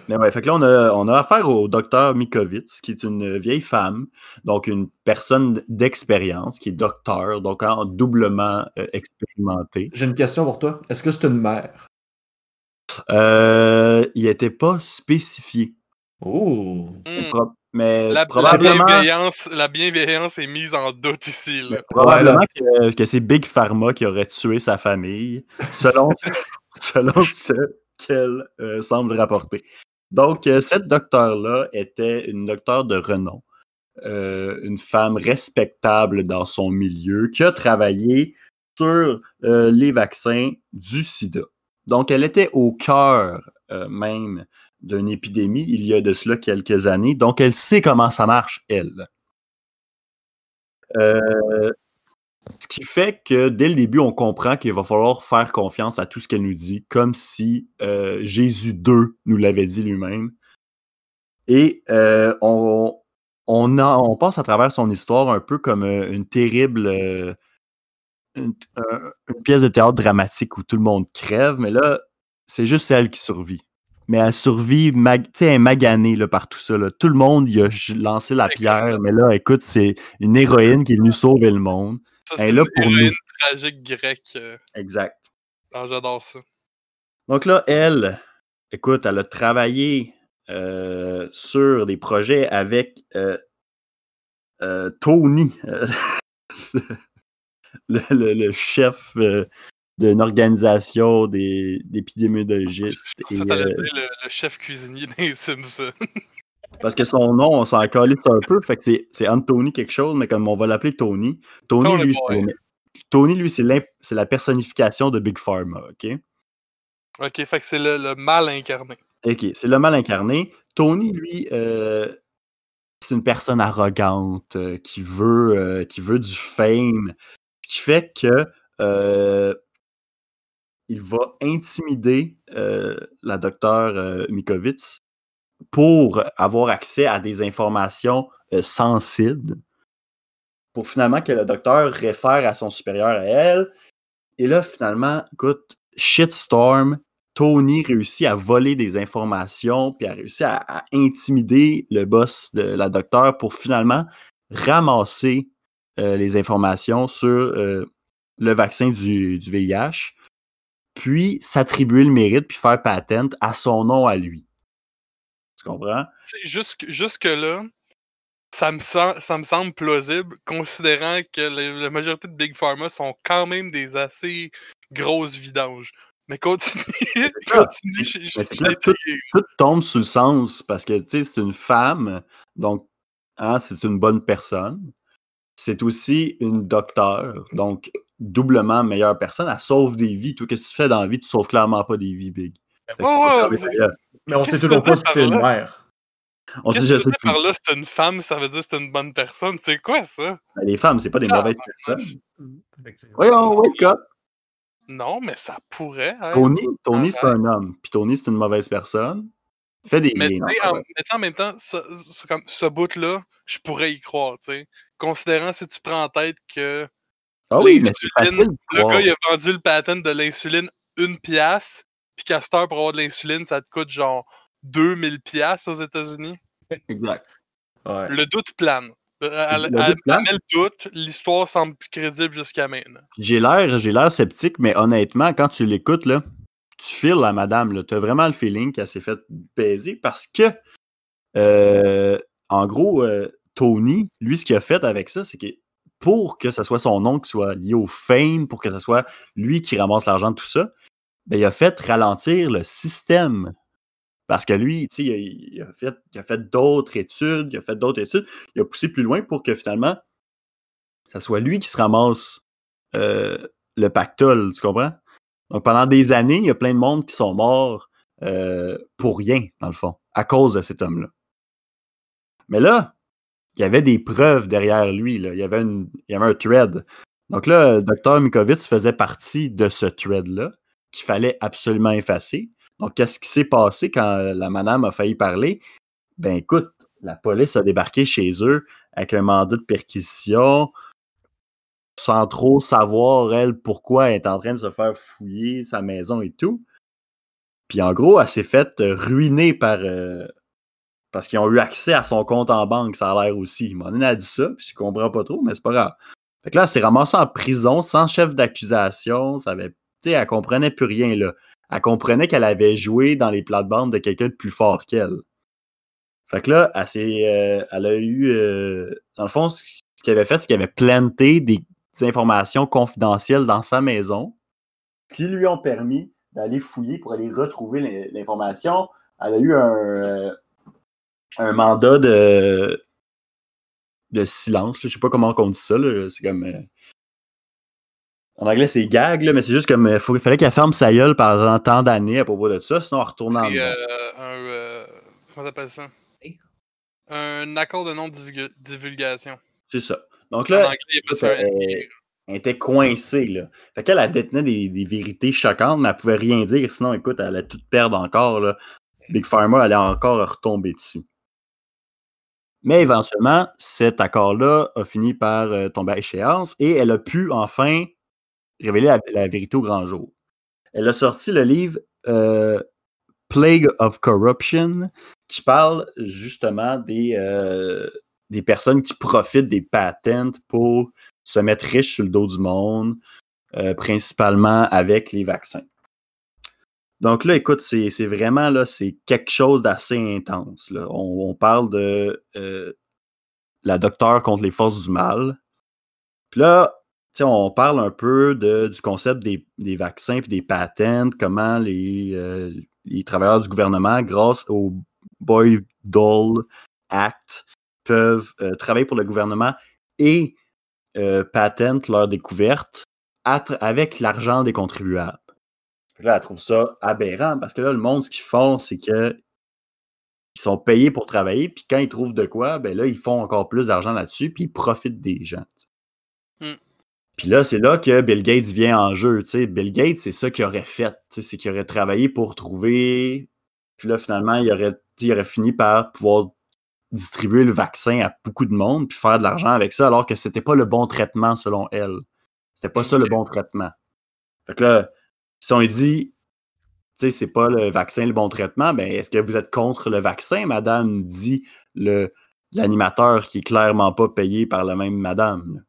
Mais ouais, fait que là, on a, on a affaire au docteur Mikovitz, qui est une vieille femme, donc une personne d'expérience, qui est docteur, donc en doublement euh, expérimenté. J'ai une question pour toi. Est-ce que c'est une mère? Euh, il n'était pas spécifié. Oh! Hmm. Pro- mais La, la probablement, bienveillance, la bienveillance est mise en doute ici. Là. probablement que, que c'est Big Pharma qui aurait tué sa famille, selon, selon ce qu'elle euh, semble rapporter. Donc, euh, cette docteure-là était une docteure de renom, euh, une femme respectable dans son milieu, qui a travaillé sur les vaccins du sida. Donc, elle était au cœur même d'une épidémie il y a de cela quelques années. Donc, elle sait comment ça marche, elle. Ce qui fait que dès le début, on comprend qu'il va falloir faire confiance à tout ce qu'elle nous dit, comme si euh, Jésus 2 nous l'avait dit lui-même. Et euh, on, on, a- on passe à travers son histoire un peu comme euh, une terrible une, un- une pièce de théâtre dramatique où tout le monde crève, mais là, c'est juste elle qui survit. Mais elle survit, mag- tu sais, elle est maganée là, par tout ça. là. Tout le monde y a lancé la pierre, mais là, écoute, c'est une héroïne qui est venue sauver le monde. Ça, c'est là une pour tragique grecque. euh, Exact. ah, J'adore ça. Donc là, elle, écoute, elle a travaillé euh, sur des projets avec euh, euh, Tony, le, le- le chef d'une organisation des- d'épidémiologistes. Euh, dire le, le chef cuisinier des Simpsons. parce que son nom, on s'en calisse un peu, fait que c'est- Anthony quelque chose, mais comme on va l'appeler Tony. Tony, lui. Tony, lui, c'est la personnification de Big Pharma, OK? Ok, fait que c'est le, le mal incarné. OK, c'est le mal incarné. Tony, lui, euh, c'est une personne arrogante euh, qui, veut, euh, qui veut du fame, ce qui fait que il va intimider la docteure Mikovitz pour avoir accès à des informations euh, sensibles, pour finalement que le docteur réfère à son supérieur à elle. Et là, finalement, écoute, shitstorm, Tony réussit à voler des informations, puis a réussi à, intimider le boss de la docteure pour finalement ramasser euh, les informations sur euh, le vaccin du, du VIH, puis s'attribuer le mérite, puis faire patent à son nom à lui. Tu comprends? Jusque, jusque-là, ça me, ça me semble plausible, considérant que la, la majorité de Big Pharma sont quand même des assez grosses vidanges. Mais continue. continue. C'est- je- je- là, tout- tout tombe sous le sens parce que tu sais, c'est une femme, donc hein, c'est une bonne personne. C'est aussi une docteure, donc doublement meilleure personne. Elle sauve des vies. Toi, qu'est-ce que tu fais dans la vie? Tu sauves clairement pas des vies, Big. Ouais, ouais, Mais on sait toujours pas si c'est une mère. On sait, que par là, c'est une femme, ça veut dire que c'est une bonne personne. C'est quoi ça? Mais Les femmes, c'est pas des mauvaises personnes. Voyons, wake up. Non, mais ça pourrait être. Tony, Tony c'est un homme. Puis Tony, c'est une mauvaise personne. Fait des Mais, liens. en, mais en même temps, ce, ce- comme, ce bout-là, je pourrais y croire, tu sais. Considérant si tu prends en tête que Ah oui, mais facile le gars, il a vendu le patent de l'insuline une pièce, puis heure, pour avoir de l'insuline, ça te coûte genre 2000 pièces aux États-Unis. Exact. Ouais. Le doute plane. Euh, Elle, met le doute, l'histoire semble plus crédible jusqu'à maintenant. J'ai l'air, j'ai l'air sceptique, mais honnêtement, quand tu l'écoutes, là, tu files la madame, là. T'as vraiment le feeling qu'elle s'est fait baiser parce que, euh, en gros, euh, Tony, lui, ce qu'il a fait avec ça, c'est que pour que ce soit son nom qui soit lié au fame, pour que ce soit lui qui ramasse l'argent tout ça, ben, il a fait ralentir le système. Parce que lui, il, a- fait, il a fait d'autres études, il a fait d'autres études, il a poussé plus loin pour que finalement, ça soit lui qui se ramasse euh, le pactole, tu comprends? Donc pendant des années, il y a plein de monde qui sont morts euh, pour rien, dans le fond, à cause de cet homme-là. Mais là, il y avait des preuves derrière lui, là. Il, y avait une- il y avait un thread. Donc là, Dr. Mikovitz faisait partie de ce thread-là qu'il fallait absolument effacer. Donc, qu'est-ce qui s'est passé quand la madame a failli parler? Ben écoute, la police a débarqué chez eux avec un mandat de perquisition, sans trop savoir, elle, pourquoi elle est en train de se faire fouiller sa maison et tout. Puis en gros, elle s'est faite euh, ruiner par. euh, parce qu'ils ont eu accès à son compte en banque, ça a l'air aussi. A dit ça, puis je comprends pas trop, mais c'est pas grave. Fait que là, elle s'est en prison sans chef d'accusation. Ça avait. Sais, elle comprenait plus rien, là. Elle comprenait qu'elle avait joué dans les plates-bandes de quelqu'un de plus fort qu'elle. Fait que là, elle, euh, a eu. euh, dans le fond, ce qu'elle avait fait, c'est qu'elle avait planté des, informations confidentielles dans sa maison qui lui ont permis d'aller fouiller pour aller retrouver l'in- l'information. Elle a eu un, euh, mandat de, silence. là. Je sais pas comment on dit ça. C'est comme. Euh, en anglais, c'est gag, là, mais c'est juste comme. Il fallait qu'elle ferme sa gueule pendant tant d'années à propos de ça, sinon elle retourne en C'est euh, un. euh, comment t'appelles ça? Un accord de non-divulgation. C'est ça. Donc En là, anglais, il appelle écoute, euh, ça un elle, elle était coincée, là. Fait qu'elle, elle détenait des, des vérités choquantes, mais elle pouvait rien dire, sinon, écoute, elle allait tout perdre encore, là. Big Pharma allait encore retomber dessus. Mais éventuellement, cet accord-là a fini par euh, tomber à échéance et elle a pu enfin révéler la, vérité au grand jour. Elle a sorti le livre euh, Plague of Corruption qui parle justement des, euh, des personnes qui profitent des patentes pour se mettre riches sur le dos du monde, euh, principalement avec les vaccins. Donc là, écoute, c'est vraiment là, c'est quelque chose d'assez intense. là. On, parle de la docteure contre les forces du mal. Puis là, on parle un peu du concept des, vaccins et des patentes, comment les, euh, les travailleurs du gouvernement, grâce au Boy Dole Act, peuvent euh, travailler pour le gouvernement et euh, patent leur découverte à tra- avec l'argent des contribuables. Là, elle trouve ça aberrant parce que là, le monde, ce qu'ils font, c'est que ils sont payés pour travailler, puis quand ils trouvent de quoi, ben là, ils font encore plus d'argent là-dessus, puis ils profitent des gens. Mm. Puis là, c'est là que Bill Gates vient en jeu. Bill Gates, c'est ça qu'il aurait fait. C'est qu'il aurait travaillé pour trouver. Puis là, finalement, il aurait, il fini par pouvoir distribuer le vaccin à beaucoup de monde, puis faire de l'argent avec ça, alors que c'était pas le bon traitement selon elle. C'était pas ça le bon traitement. Fait que là, si on lui dit, tu sais, c'est pas le vaccin le bon traitement, ben est-ce que vous êtes contre le vaccin, madame, dit le l'animateur qui est clairement pas payé par la même madame.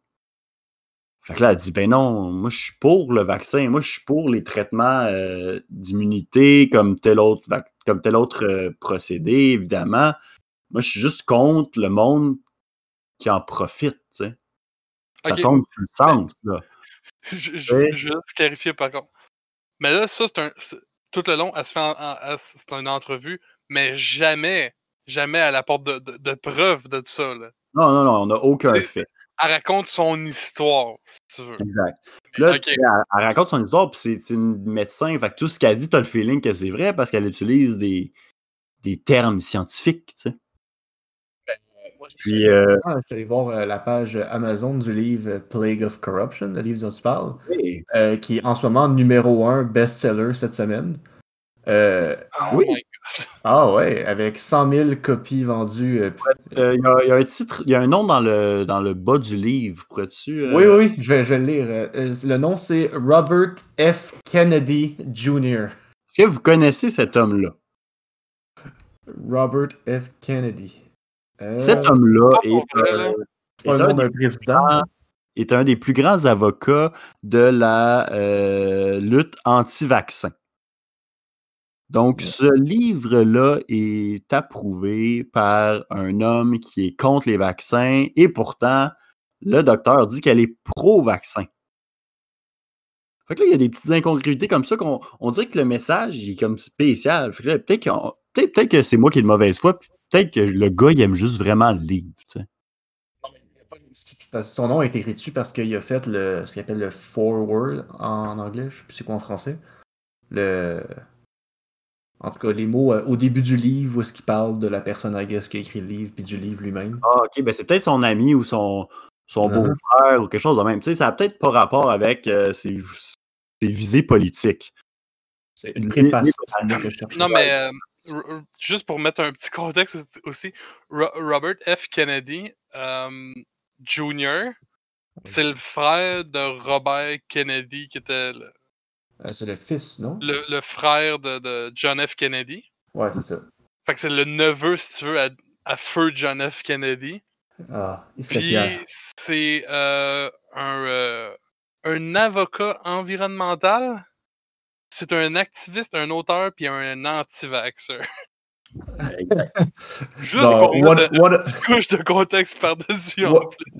Fait que là, elle dit, ben non, moi je suis pour le vaccin, moi je suis pour les traitements euh, d'immunité comme tel autre, comme tel autre euh, procédé, évidemment. Moi, je suis juste contre le monde qui en profite, tu sais. Ça tombe sur le sens, là. Je, je- Ouais. je veux juste clarifier par contre. Mais là, ça, c'est un. Tout le long, elle se fait en- en- elle- c'est une entrevue, mais jamais, jamais elle apporte de, de, de preuves de ça. Là. Non, non, non, on n'a aucun fait. Elle raconte son histoire, si tu veux. Exact. Là, elle, elle raconte son histoire, puis c'est une médecin. Fait que tout ce qu'elle dit, tu as le feeling que c'est vrai parce qu'elle utilise des, des termes scientifiques. Tu sais. Puis, euh, Ah, je suis allé voir euh, la page Amazon du livre euh, Plague of Corruption, le livre dont tu parles, oui. euh, qui est en ce moment numéro un best-seller cette semaine. Euh, Oh oui. Ah ouais, avec 100 000 copies vendues. euh, Euh, Il y, a- il y a un titre, il y a un nom dans le, dans le bas du livre. Pourrais-tu. euh, Oui, oui, oui, je vais, je vais le lire. Le nom, c'est Robert F. Kennedy Jr. Est-ce que vous connaissez cet homme-là? Robert F. Kennedy. Euh, Cet homme-là pas est, euh, un des président. grands- est un des plus grands avocats de la euh, lutte anti-vaccin. Donc, Ouais. ce livre-là est approuvé par un homme qui est contre les vaccins et pourtant, le docteur dit qu'elle est pro-vaccin. Fait que là, il y a des petites incongruités comme ça qu'on on dirait que le message il est comme spécial. Fait que là, peut-être qu'on- peut-être peut-être que c'est moi qui ai de mauvaise foi, puis peut-être que le gars, il aime juste vraiment le livre. tu sais. Son nom a été écrit dessus parce qu'il a fait le, ce qu'il appelle le forward en anglais. Je sais plus c'est quoi en français. Le... En tout cas, les mots euh, au début du livre où est-ce qu'il parle de la personne, I guess, qui a écrit le livre, puis du livre lui-même. Ah, ok, ben c'est peut-être son ami ou son, son Mhm. beau-frère ou quelque chose de même. Tu sais, ça n'a peut-être pas rapport avec euh, ses, ses visées politiques. C'est une préface. que je. Non, mais euh, juste pour mettre un petit contexte aussi, Ro- Robert F. Kennedy Jr., c'est le frère de Robert Kennedy, qui était le, Euh, c'est le fils, non? le- le frère de, de John F. Kennedy. Ouais, c'est ça. Fait que c'est le neveu, si tu veux, à, à feu John F. Kennedy. Ah, il Puis c'est euh, un, euh, un avocat environnemental. C'est un activiste, un auteur, puis un anti-vaxxer. Juste Genre, pour what, couche de contexte par-dessus.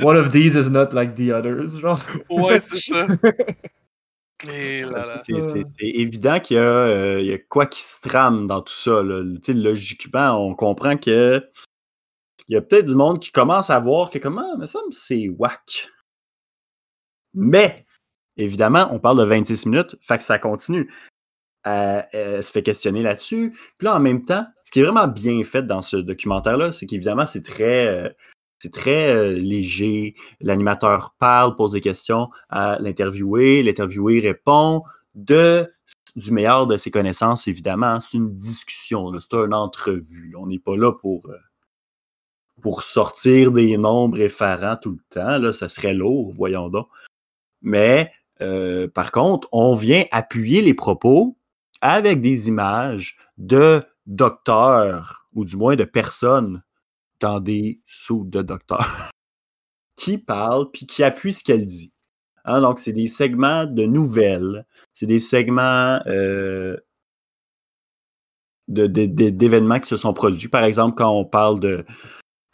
one of these is not like the others, genre. Ouais, c'est ça. Là. C'est évident qu'il y, a, euh, y a quoi qui se trame dans tout ça. Là. Logiquement, on comprend que il y a peut-être du monde qui commence à voir que comment, mais ça me c'est whack. Mais, évidemment, on parle de 26 minutes, fait que ça continue. Euh, elle se fait questionner là-dessus. Puis là, en même temps, ce qui est vraiment bien fait dans ce documentaire-là, c'est qu'évidemment, c'est très, euh, c'est très euh, léger. L'animateur parle, pose des questions à l'interviewé. L'interviewé répond de, du meilleur de ses connaissances, évidemment. C'est une discussion, c'est une entrevue. On n'est pas là pour, euh, pour sortir des nombres effarants tout le temps. Là, ça serait lourd, voyons donc. Mais euh, par contre, on vient appuyer les propos avec des images de docteurs, ou du moins de personnes dans des sous de docteurs, qui parlent puis qui appuient ce qu'elle dit. Hein, donc, c'est des segments de nouvelles, c'est des segments euh, d'événements qui se sont produits. Par exemple, quand on parle de,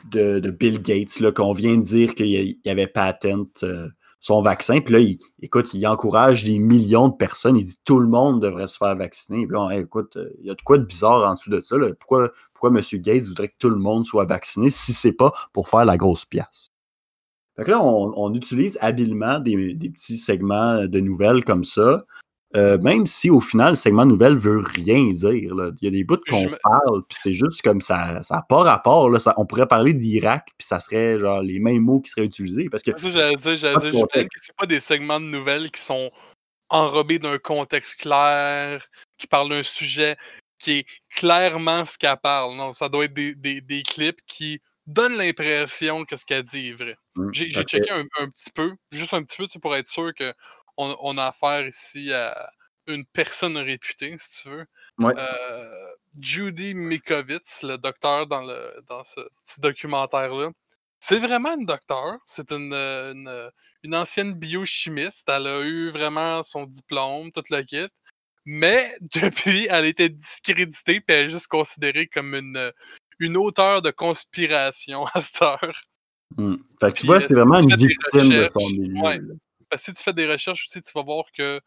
de, Bill Gates, qu'on vient de dire qu'il y avait patent euh, son vaccin, puis là, il, écoute, il encourage des millions de personnes, il dit tout le monde devrait se faire vacciner. Puis là, écoute, euh, il y a de quoi de bizarre en dessous de ça. là. Pourquoi, pourquoi M. Gates voudrait que tout le monde soit vacciné si c'est pas pour faire la grosse pièce? Fait que là, on, utilise habilement des petits segments de nouvelles comme ça, euh, même si au final, le segment de nouvelles veut rien dire. là. Il y a des bouts qu'on me- parle, puis c'est juste comme ça, ça n'a pas rapport. Là. Ça- on pourrait parler d'Irak, puis ça serait genre les mêmes mots qui seraient utilisés. Parce que j'allais dire, j'allais que c'est pas des segments de nouvelles qui sont enrobés d'un contexte clair, qui parlent d'un sujet qui est clairement ce qu'elle parle. Non, ça doit être des, des, des clips qui donnent l'impression que ce qu'elle dit est vrai. Hum, J'ai checké un, un petit peu, juste un petit peu, tu sais, pour être sûr que on, on a affaire ici à une personne réputée, si tu veux. Ouais. Euh, Judy Mikovits, le docteur dans, le, dans ce petit documentaire-là, c'est vraiment une docteur. C'est une, une, une ancienne biochimiste. Elle a eu vraiment son diplôme, tout le kit. Mais depuis, elle a été discréditée puis elle est juste considérée comme une, une auteure de conspiration à cette heure. Hum. Fait que tu Puis, vois, euh, c'est vraiment une victime de son milieu. ouais. Là. Parce que si tu fais des recherches aussi, tu vas voir que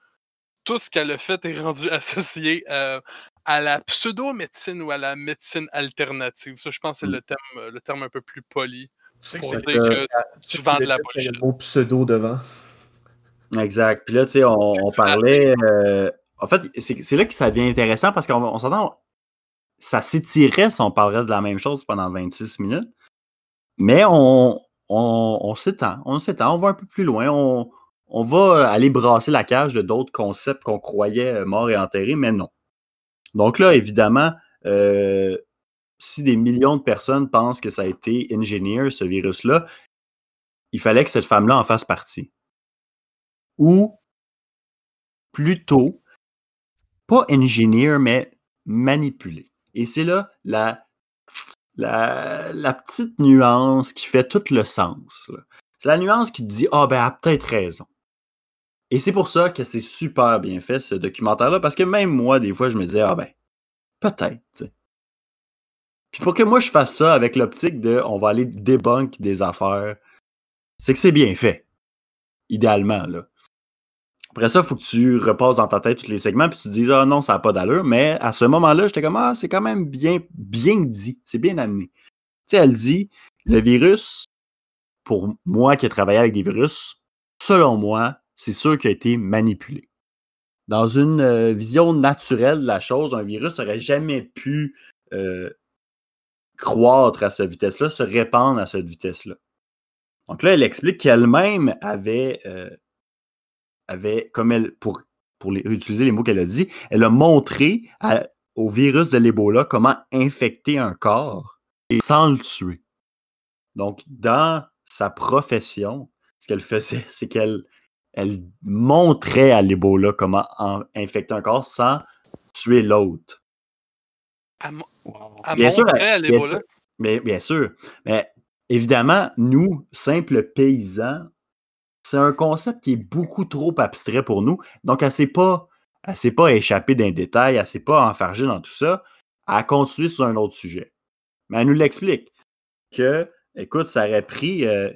tout ce qu'elle a fait est rendu associé euh, à la pseudo-médecine ou à la médecine alternative. Ça, je pense que c'est Mm. le terme, le terme un peu plus poli. Tu sais Pour c'est dire que tu tu vends de la Il y a bullshit. le mot pseudo devant. Exact. Puis là, tu sais, on, on parlait. euh, en fait, c'est c'est là que ça devient intéressant parce qu'on on s'entend, ça s'étirait si on parlerait de la même chose pendant 26 minutes. Mais on, on, on s'étend, on s'étend, on va un peu plus loin. On, on va aller brasser la cage de d'autres concepts qu'on croyait euh, morts et enterrés, mais non. Donc là, évidemment, euh, si des millions de personnes pensent que ça a été engineer, ce virus-là, il fallait que cette femme-là en fasse partie ou plutôt, pas engineer, mais manipuler. Et c'est là la, petite nuance qui fait tout le sens. C'est la nuance qui dit Ah, ben, elle a peut-être raison. Et c'est pour ça que c'est super bien fait, ce documentaire-là, parce que même moi, des fois, je me disais Ah, ben, peut-être. Puis pour que moi, je fasse ça avec l'optique de on va aller débunk des affaires, c'est que c'est bien fait. Idéalement, là. Après ça, il faut que tu repasses dans ta tête tous les segments puis tu te dises Ah non, ça n'a pas d'allure. Mais à ce moment-là, j'étais comme Ah, c'est quand même bien, bien dit. C'est bien amené. Tu sais, elle dit le virus, pour moi qui ai travaillé avec des virus, selon moi, c'est sûr qu'il a été manipulé. Dans une euh, vision naturelle de la chose, un virus n'aurait jamais pu euh, croître à cette vitesse-là, se répandre à cette vitesse-là. Donc là, elle explique qu'elle-même avait, euh, comme elle, pour, pour utiliser les mots qu'elle a dit, elle a montré au virus de l'Ebola comment infecter un corps et sans le tuer. Donc, dans sa profession, ce qu'elle faisait, c'est qu'elle elle montrait à l'Ebola comment en- infecter un corps sans tuer l'autre. Elle, mo- Wow. elle Bien sûr, à bien l'Ebola. sûr. Mais bien sûr. Mais évidemment, nous, simples paysans, c'est un concept qui est beaucoup trop abstrait pour nous. Donc, elle ne s'est pas, pas échappée d'un détail, elle ne s'est pas enfargée dans tout ça. Elle a continué sur un autre sujet. Mais elle nous l'explique que, écoute, ça aurait pris, euh,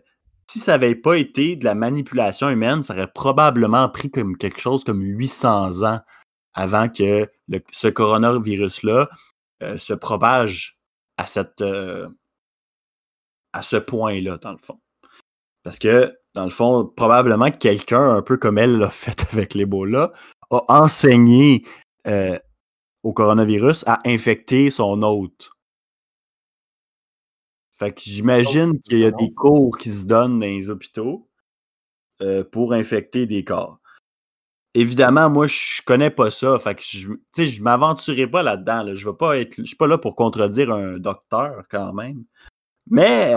si ça n'avait pas été de la manipulation humaine, ça aurait probablement pris comme quelque chose comme 800 ans avant que ce coronavirus-là euh, se propage à, cette, euh, à ce point-là, dans le fond. Parce que, dans le fond, probablement que quelqu'un, un peu comme elle l'a fait avec l'Ebola, a enseigné euh, au coronavirus à infecter son hôte. Fait que j'imagine qu'il y a des cours qui se donnent dans les hôpitaux euh, pour infecter des corps. Évidemment, moi, je connais pas ça. Fait que je, tu sais, je m'aventurerai pas là-dedans. là. Je vais pas être. Je suis pas là pour contredire un docteur quand même. Mais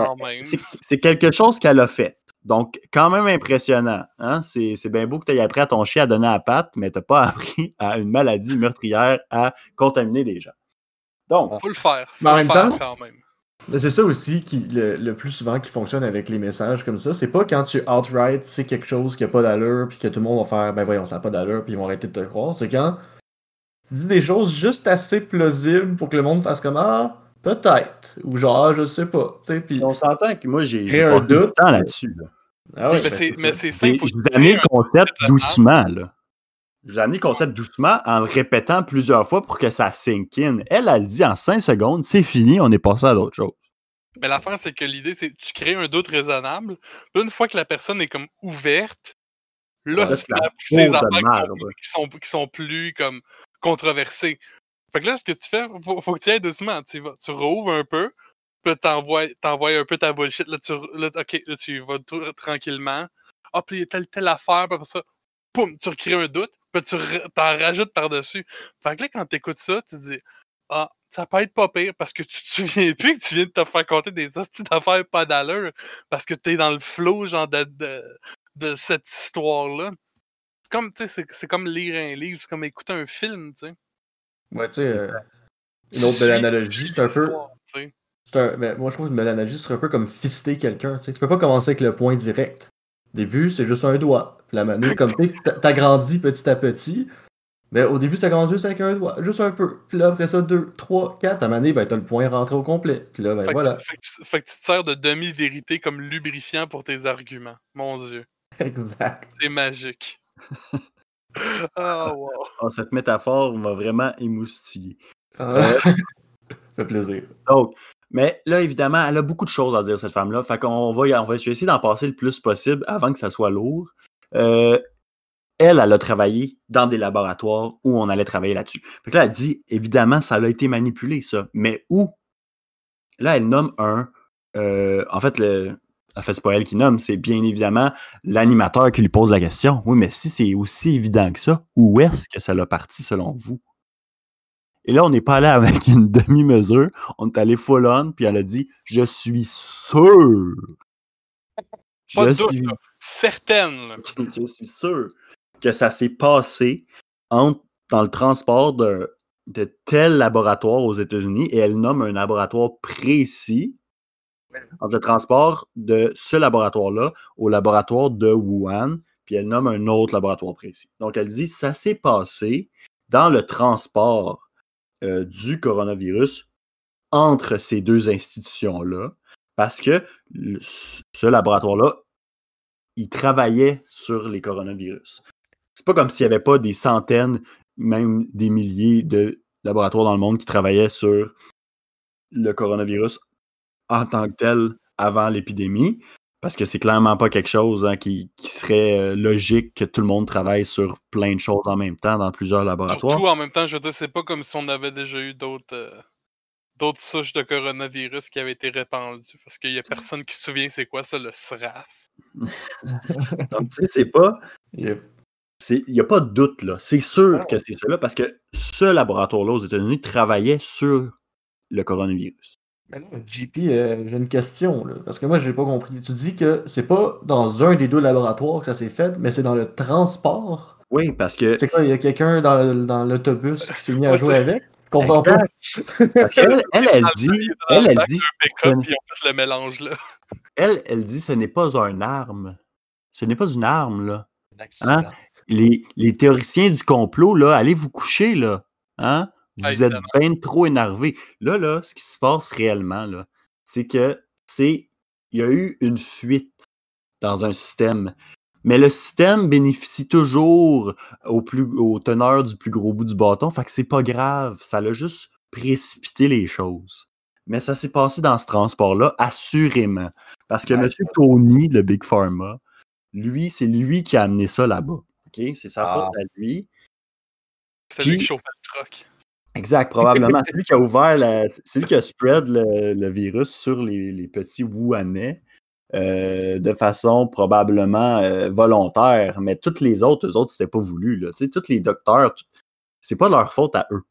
c'est quelque chose qu'elle a fait. Donc, quand même impressionnant. Hein? C'est c'est bien beau que tu aies appris à ton chien à donner à la patte, mais tu n'as pas appris à une maladie meurtrière à contaminer des gens. Donc, Faut le faire. Faut Mais en le même faire temps- quand même. Mais c'est ça aussi qui le, le plus souvent qui fonctionne avec les messages comme ça. C'est pas quand tu outright c'est quelque chose qui a pas d'allure puis que tout le monde va faire ben voyons ça a pas d'allure puis ils vont arrêter de te croire. C'est quand tu dis des choses juste assez plausibles pour que le monde fasse comme ah peut-être ou genre je sais pas. Tu sais puis on s'entend que moi, j'ai un doute. temps là-dessus. là. ah ouais, mais ben, c'est simple. vous le concept doucement. là. J'ai amené le concept doucement en le répétant plusieurs fois pour que ça sink in. Elle, elle dit en 5 secondes, c'est fini, on est passé à d'autres choses. Mais l'affaire, c'est que l'idée, c'est que tu crées un doute raisonnable. Puis une fois que la personne est comme ouverte, là, tu la ces affaires qui sont, qui, plus comme controversées. Fait que là, ce que tu fais, faut, faut que tu ailles doucement. Tu, vas, tu rouvres un peu, puis t'envoies, t'envoies un peu ta bullshit. Là, tu, là, ok, là, tu vas tout- tranquillement. Ah, puis il y a telle, telle affaire, puis après ça, poum, tu recrées un doute, puis tu t'en rajoutes par-dessus. Fait que là, quand t'écoutes ça, tu te dis, ah, ça peut être pas pire parce que tu te souviens plus que tu viens de te faire compter des hosties d'affaires pas d'allure parce que t'es dans le flow, genre, de, de, de cette histoire-là. C'est comme, tu sais, c'est- c'est comme lire un livre, c'est comme écouter un film, tu sais. Ouais, tu sais, euh, une autre belle analogie, c'est un peu. un- ben, moi je trouve une belle analogie serait un peu comme fister quelqu'un. Tu sais, tu peux pas commencer avec le point direct. Au début, c'est juste un doigt. Puis la manée, comme tu t'agrandis petit à petit. Mais au début, ça grandit juste avec un doigt, juste un peu. Puis là, après ça, deux, trois, quatre. À la manée, ben, t'as le point rentré au complet. Puis là, ben Fait, que voilà. tu, fait que tu- fait que tu te sers de demi-vérité comme lubrifiant pour tes arguments. Mon dieu, Exact. c'est magique. Ah, wow. Oh, cette métaphore m'a vraiment émoustillé. Ah. fait plaisir. Donc, mais là, évidemment, elle a beaucoup de choses à dire, cette femme-là. Fait qu'on va, on va essayer d'en passer le plus possible avant que ça soit lourd. Euh, elle, elle a travaillé dans des laboratoires où on allait travailler là-dessus. Fait que là, elle dit, évidemment, ça a été manipulé, ça. Mais où? Là, elle nomme un. euh, en fait, le, en fait, c'est pas elle qui nomme, c'est bien évidemment l'animateur qui lui pose la question. Oui, mais si c'est aussi évident que ça, où est-ce que ça l'a parti selon vous? Et là, on n'est pas allé avec une demi-mesure, on est allé full on, puis elle a dit Je suis sûr. Pas Je sûr, suis, là. Certaine. là. je suis sûr que ça s'est passé dans le transport de, de tel laboratoire aux États-Unis, et elle nomme un laboratoire précis entre le transport de ce laboratoire-là au laboratoire de Wuhan, puis elle nomme un autre laboratoire précis. Donc, elle dit ça s'est passé dans le transport euh, du coronavirus entre ces deux institutions-là, parce que ce laboratoire-là, il travaillait sur les coronavirus. C'est pas comme s'il n'y avait pas des centaines, même des milliers de laboratoires dans le monde qui travaillaient sur le coronavirus en tant que tel avant l'épidémie, parce que c'est clairement pas quelque chose hein, qui, qui serait euh, logique que tout le monde travaille sur plein de choses en même temps dans plusieurs laboratoires. Surtout en même temps, je veux dire, c'est pas comme si on avait déjà eu d'autres euh, d'autres souches de coronavirus qui avaient été répandues. Parce qu'il y a personne qui se souvient c'est quoi ça, le SRAS. Donc, tu sais, c'est pas. Yep. Il n'y a pas de doute, là. C'est sûr que c'est cela, parce que ce laboratoire-là aux États-Unis travaillait sur le coronavirus. Mais là, JP, euh, j'ai une question, là, parce que moi, j'ai pas compris. Tu dis que c'est pas dans un des deux laboratoires que ça s'est fait, mais c'est dans le transport? Oui, parce que C'est quoi, il y a quelqu'un dans, dans l'autobus qui s'est mis à jouer avec? Je comprends pas. Parce elle, elle Dans le- dit, elle, le elle dit, le mélange là. elle, elle dit, ce n'est pas une arme. Ce n'est pas une arme, là. Accident. Les, les théoriciens du complot, là, allez vous coucher, là. Hein? Vous Ah, êtes bien trop énervés. Là, là, ce qui se passe réellement, là, c'est que c'est. Il y a eu une fuite dans un système. Mais le système bénéficie toujours au, plus, au teneur du plus gros bout du bâton. Fait que c'est pas grave. Ça l'a juste précipité les choses. Mais ça s'est passé dans ce transport-là, assurément. Parce que Ouais. M. Tony, le Big Pharma, lui, c'est lui qui a amené ça là-bas. OK? C'est sa Ah. faute à lui. C'est lui qui chauffait le truck. Exact, probablement. c'est lui qui a ouvert, la- c'est lui qui a spread le, virus sur les, petits Wuhanais euh, de façon probablement euh, volontaire, mais toutes les autres, eux autres, c'était pas voulu. Là. Tu sais, tous les docteurs, c'est pas leur faute à eux.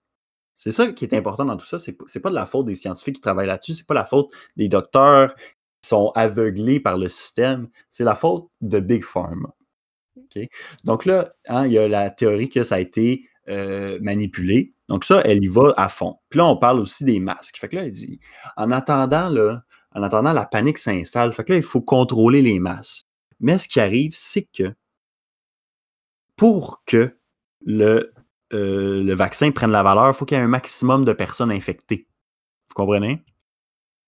C'est ça qui est important dans tout ça. C'est, c'est pas de la faute des scientifiques qui travaillent là-dessus, c'est pas la faute des docteurs qui sont aveuglés par le système, c'est la faute de Big Pharma. Donc là, hein, il y a la théorie que ça a été euh, manipulé. Donc ça, elle y va à fond. Puis là, on parle aussi des masques. Fait que là, elle dit, en attendant, là, en attendant, la panique s'installe. Fait que là, il faut contrôler les masses. Mais ce qui arrive, c'est que pour que le, euh, le vaccin prenne la valeur, il faut qu'il y ait un maximum de personnes infectées. Vous comprenez?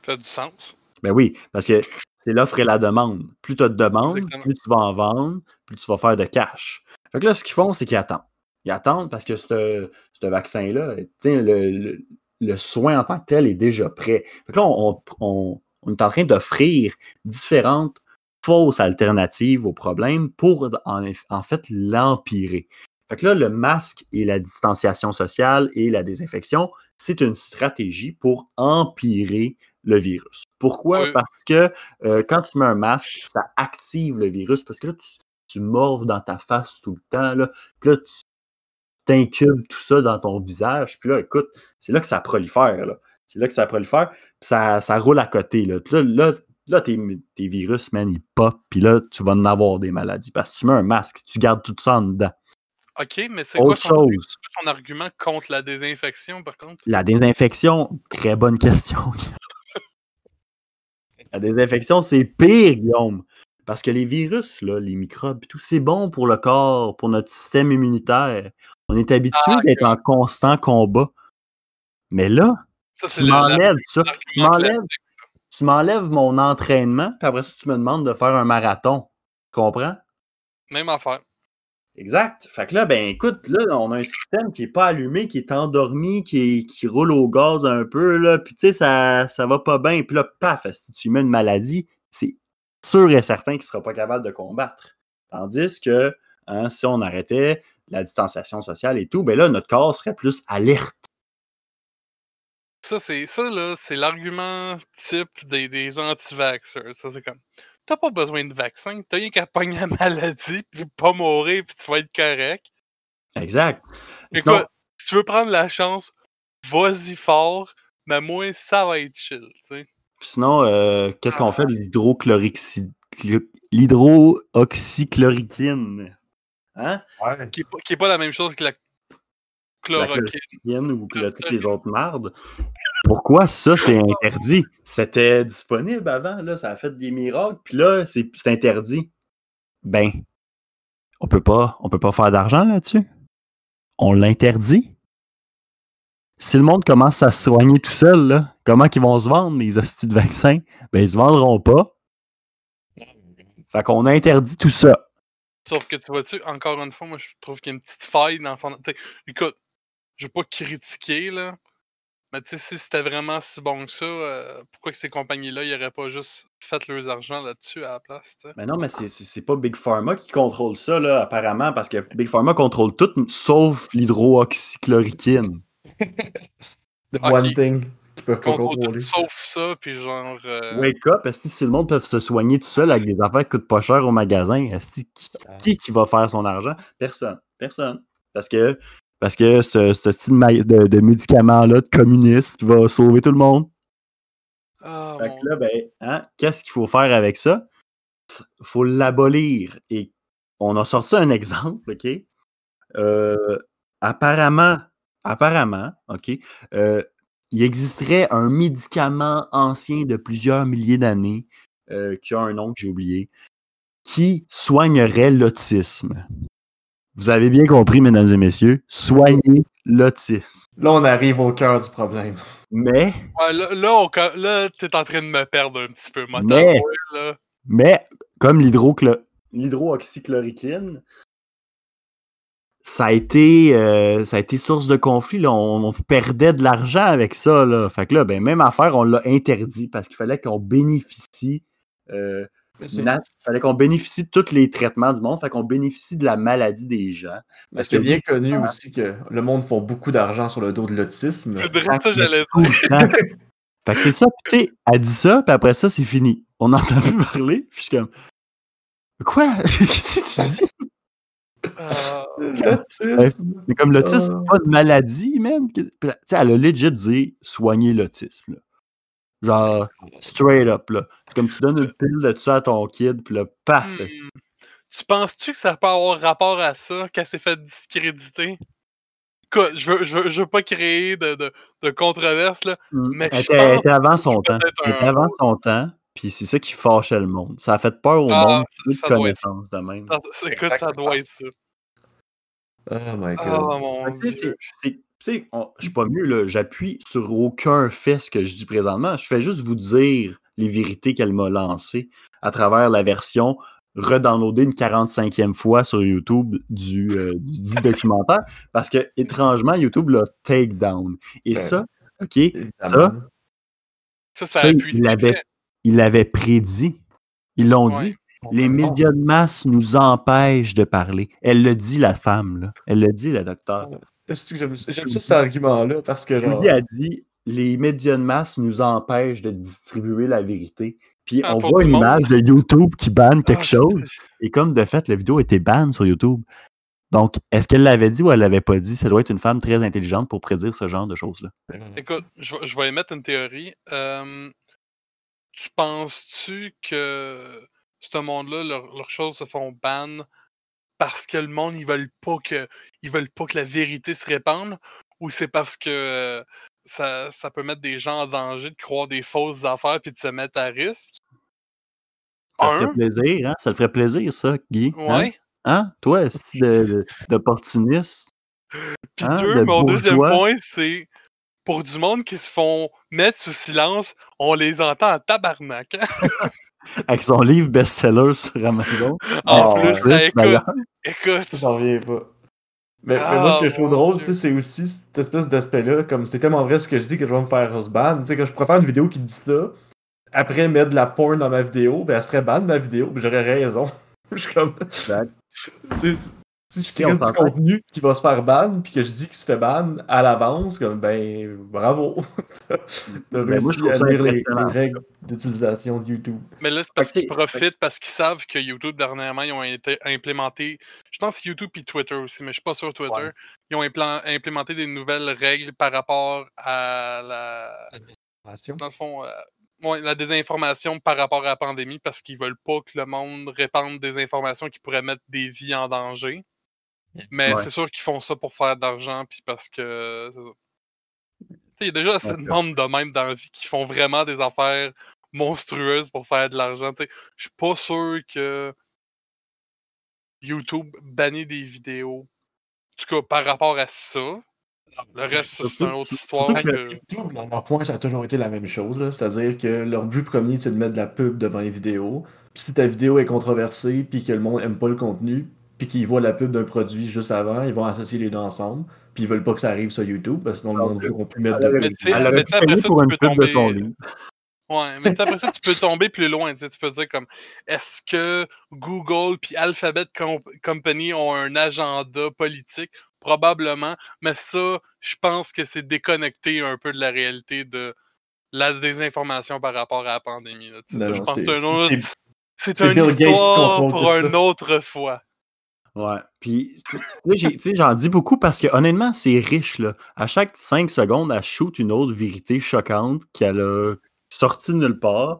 Ça fait du sens. Ben oui, parce que c'est l'offre et la demande. Plus tu as de demande, Exactement. plus tu vas en vendre, plus tu vas faire de cash. Fait que là, ce qu'ils font, c'est qu'ils attendent. Ils attendent parce que ce vaccin-là, le, le- le soin en tant que tel est déjà prêt. Fait que là, on, on- on- on est en train d'offrir différentes fausses alternatives au problème pour, en, fait, l'empirer. Fait que là, le masque et la distanciation sociale et la désinfection, c'est une stratégie pour empirer le virus. Pourquoi? Oui. Parce que euh, quand tu mets un masque, ça active le virus parce que là, tu, tu morves dans ta face tout le temps. Là, puis là, tu t'incubes tout ça dans ton visage. Puis là, écoute, c'est là que ça prolifère. là. C'est là que ça prolifère. Puis ça, ça roule à côté. Là, là, là, là, tes, tes virus, man, ils pop. Puis là, tu vas en avoir des maladies. Parce que tu mets un masque, tu gardes tout ça en dedans. Ok, mais c'est quoi Autre son, argument contre la désinfection par contre? La désinfection, très bonne question. La désinfection, c'est pire, Guillaume. Parce que les virus, là, les microbes, tout, c'est bon pour le corps, pour notre système immunitaire. On est habitué Ah, d'être en constant combat. Mais là, Ça, tu m'enlèves ça. Tu m'enlèves, tu mon entraînement, puis après ça, tu me demandes de faire un marathon. Tu comprends? Même affaire. Exact. Fait que là, ben écoute, là, on a un système qui est pas allumé, qui est endormi, qui, est- qui roule au gaz un peu, là, puis tu sais, ça, ça va pas bien. Puis là, paf, si tu mets une maladie, c'est sûr et certain qu'il sera pas capable de combattre. Tandis que hein, si on arrêtait la distanciation sociale et tout, ben là, notre corps serait plus alerte. Ça, c'est ça, là, c'est l'argument type des, des anti-vaxxers. Ça, c'est comme. T'as pas besoin de vaccin, t'as rien qu'à pogner la maladie, puis pas mourir, puis tu vas être correct. Exact. Écoute, Sinon, si tu veux prendre la chance, vas-y fort, mais moi, ça va être chill, tu sais. sinon euh, qu'est-ce qu'on Ah. fait de l'hydroxychloroquine? Hein? Ouais. Qui est, pas, qui est pas la même chose que la chloroquine. ou que toutes les autres mardes. Pourquoi ça, c'est interdit? C'était disponible avant, là, ça a fait des miracles, puis là, c'est c'est interdit. Ben, on peut pas, on peut pas faire d'argent là-dessus. On l'interdit. Si le monde commence à se soigner tout seul, là, comment qu'ils vont se vendre, les hosties de vaccins? Ben, ils se vendront pas. Fait qu'on interdit tout ça. Sauf que tu vois-tu, encore une fois, moi je trouve qu'il y a une petite faille dans son. t'sais, écoute, je vais pas critiquer là. Mais tu sais, si c'était vraiment si bon que ça, euh, pourquoi que ces compagnies-là, ils auraient pas juste fait leurs argent là-dessus à la place, tu sais? Mais non, mais c'est- c'est c'est pas Big Pharma qui contrôle ça, là, apparemment, parce que Big Pharma contrôle tout sauf l'hydroxychloroquine. The one thing qu'ils peuvent pas contrôler. sauf ça, puis genre. euh, Wake up, est-ce que si le monde peut se soigner tout seul avec des affaires qui coûtent pas cher au magasin, est-ce que qui, qui, qui va faire son argent? Personne. Personne. Parce que, parce que ce, ce type de, de- de médicament-là, de communiste, va sauver tout le monde. Ah, Fait que là, ben, hein, qu'est-ce qu'il faut faire avec ça? faut l'abolir. Et on a sorti un exemple, OK? Euh, apparemment, apparemment, OK, euh, il existerait un médicament ancien de plusieurs milliers d'années, euh, qui a un nom que j'ai oublié, qui soignerait l'autisme. Vous avez bien compris, mesdames et messieurs, soigner l'autisme. Là, on arrive au cœur du problème. Mais, Ouais, là, là, là, t'es en train de me perdre un petit peu. moi. Mais- là. Mais, comme l'hydroxychloroquine, ça a été, euh, ça a été source de conflit. là. On, on perdait de l'argent avec ça. Là. Fait que là, ben, même affaire, on l'a interdit parce qu'il fallait qu'on bénéficie. euh, nat- fallait qu'on bénéficie de tous les traitements du monde. Fait qu'on bénéficie de la maladie des gens. Parce que bien connu Ah. aussi que le monde font beaucoup d'argent sur le dos de l'autisme. C'est vrai ça, j'allais Tout dire. fait que c'est ça. Tu sais, elle dit ça, puis après ça, c'est fini. On n'entend plus parler. Puis je suis comme. Quoi? Qu'est-ce que tu dis? L'autisme. Mais comme l'autisme, c'est pas une maladie, même. Que- puis là, Tu sais, elle a legit dit soigner l'autisme. Genre, straight up, là. C'est Comme tu donnes une pile de ça à ton kid, puis là, paf! hmm. Tu penses-tu que ça peut avoir rapport à ça, qu'elle s'est fait discréditer? Je veux, je veux, je veux pas créer de, de, de controverse, là. Mais elle, je était, elle pense était avant son c'est temps. Elle était avant son temps, puis c'est ça qui fâchait le monde. Ça a fait peur au Ah, monde, ça- plus de ça doit être connaissances de même. Ça- ça- Écoute, ça doit être ça. Oh my god. Oh mon dieu. tu sais, je suis pas mieux, là. J'appuie sur aucun fait ce que je dis présentement. Je fais juste vous dire les vérités qu'elle m'a lancées à travers la version redownloadée une 45e fois sur YouTube du, euh, du dit documentaire parce que, étrangement, YouTube l'a take down. Et Ben, ça, OK, Évidemment. Ça, ça ça, il l'avait faits. il l'avait prédit. Ils l'ont Ouais. dit. Les médias de masse nous empêchent de parler. Elle le dit, la femme. Là. Elle le dit, la docteur. Est-ce que J'aime j'aime ça cet argument-là parce que genre. Julie a dit les médias de masse nous empêchent de distribuer la vérité. Puis Ah, on voit une monde? image de YouTube qui banne quelque Ah, c'est- chose. Et comme de fait, la vidéo était banne sur YouTube. Donc, est-ce qu'elle l'avait dit ou elle l'avait pas dit? Ça doit être une femme très intelligente pour prédire ce genre de choses-là. Écoute, je, vais- je vais émettre une théorie. Euh, tu penses-tu que ce monde-là, leurs choses se font ban parce que le monde, ils veulent pas que ils veulent pas que la vérité se répande? Ou c'est parce que euh, ça, ça peut mettre des gens en danger de croire des fausses affaires puis de se mettre à risque? Ça te Un, ferait plaisir, hein? Ça te ferait plaisir, ça, Guy? Hein? ouais. Hein? Toi, de- d'opportuniste? Puis Hein, deux, de mon deuxième point, c'est pour du monde qui se font mettre sous silence, on les entend en tabarnak. hein. avec son livre best-seller sur Amazon. En Ah, plus, ouais. eh, écoute, écoute. J'en reviens pas. Mais, mais Ah, moi, ce que je trouve mon drôle, Dieu. tu sais, c'est aussi cette espèce d'aspect-là, comme c'est tellement vrai ce que je dis que je vais me faire ban. Tu sais, que je pourrais faire une vidéo qui dit ça, après mettre de la porn dans ma vidéo, ben elle serait ban ma vidéo, j'aurais raison. je suis comme. C'est- Si je crée du contenu qui va se faire ban, puis que je dis qu'il se fait ban à l'avance, comme ben bravo. T'as Ben, réussi moi, je trouve à ça lire les, les règles d'utilisation de YouTube. Mais là, c'est parce qu'ils profitent, parce qu'ils savent que YouTube, dernièrement, ils ont été implémentés. Je pense YouTube et Twitter aussi, mais je suis pas sur Twitter. Ouais. Ils ont implémenté des nouvelles règles par rapport à la. Dans le fond, euh, ouais, la désinformation par rapport à la pandémie, parce qu'ils veulent pas que le monde répande des informations qui pourraient mettre des vies en danger. Mais Ouais. c'est sûr qu'ils font ça pour faire de l'argent, puis parce que. Il y a déjà assez de monde de même dans la vie qui font vraiment des affaires monstrueuses pour faire de l'argent. tu sais. Je suis pas sûr que YouTube bannit des vidéos. En tout cas, par rapport à ça. Le reste, c'est une autre histoire. que- YouTube, leur leur point, ça a toujours été la même chose. là. C'est-à-dire que leur but premier, c'est de mettre de la pub devant les vidéos. Puis si ta vidéo est controversée, puis que le monde aime pas le contenu, puis qu'ils voient la pub d'un produit juste avant, ils vont associer les deux ensemble. Puis ils veulent pas que ça arrive sur YouTube, parce que sinon le monde ne plus mettre de Mais pub. mais après ça, pour tu une peux pub de tomber. son livre. Ouais, mais après ça, tu peux tomber plus loin. Tu sais, tu peux dire comme est-ce que Google puis Alphabet Com- Company ont un agenda politique? Probablement. Mais ça, je pense que c'est déconnecté un peu de la réalité de la désinformation par rapport à la pandémie. là. Tu sais, Non, ça, je pense que c'est- un autre. c'est- une histoire pour une autre fois. Ouais. Puis, tu sais, j'en dis beaucoup parce que honnêtement, c'est riche, là. À chaque 5 secondes, elle shoot une autre vérité choquante qu'elle a sortie de nulle part,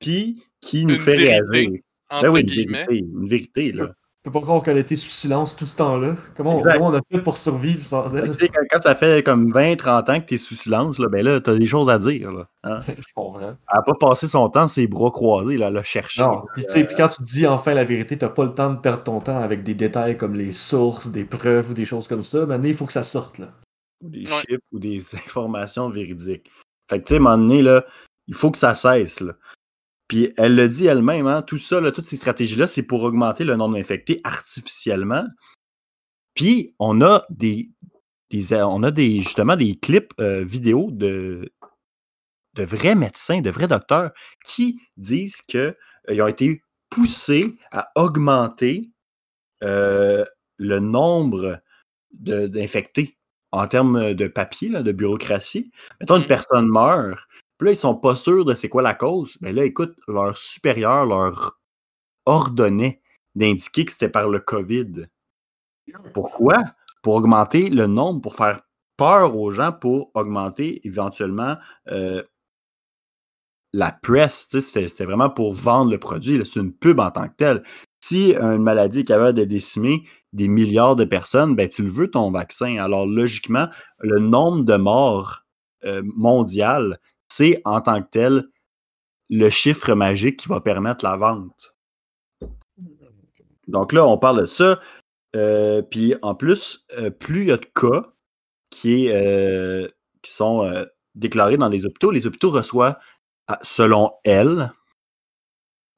puis qui nous Une fait vérité, réagir. Entre Ben oui, une guillemets. vérité, une vérité, là. Je peux pas croire qu'elle a été sous silence tout ce temps-là. Comment, on a fait pour survivre sans elle? tu sais, quand, quand ça fait comme 20-30 ans que tu es sous silence, là, ben là, t'as des choses à dire. Là, hein. Je comprends. Elle n'a pas passé son temps ses bras croisés, là, elle a cherché. Non, puis tu sais, puis quand tu dis enfin la vérité, t'as pas le temps de perdre ton temps avec des détails comme les sources, des preuves ou des choses comme ça. Maintenant, il faut que ça sorte, là. ou des Ouais. chiffres ou des informations véridiques. Fait que, tu sais, à un moment donné, là, il faut que ça cesse. Là. Puis elle le dit elle-même, hein, tout ça, là, toutes ces stratégies-là, c'est pour augmenter le nombre d'infectés artificiellement. Puis on a des, des on a des justement des clips euh, vidéo de, de vrais médecins, de vrais docteurs qui disent qu'ils ont été poussés à augmenter euh, le nombre d'infectés en termes de papier, là, de bureaucratie. Mettons, une Mhm. personne meurt, puis là, ils sont pas sûrs de c'est quoi la cause. Mais là, écoute, leur supérieur leur ordonnait d'indiquer que c'était par le COVID. Pourquoi? Pour augmenter le nombre, pour faire peur aux gens, pour augmenter éventuellement euh, la presse. C'était vraiment pour vendre le produit. C'est une pub en tant que telle. Si une maladie est capable de décimer des milliards de personnes, ben, tu le veux ton vaccin. Alors, logiquement, le nombre de morts euh, mondial, c'est en tant que tel le chiffre magique qui va permettre la vente. Donc là, on parle de ça. Euh, puis en plus, euh, plus il y a de cas qui, euh, sont déclarés dans les hôpitaux, les hôpitaux reçoivent, selon elle,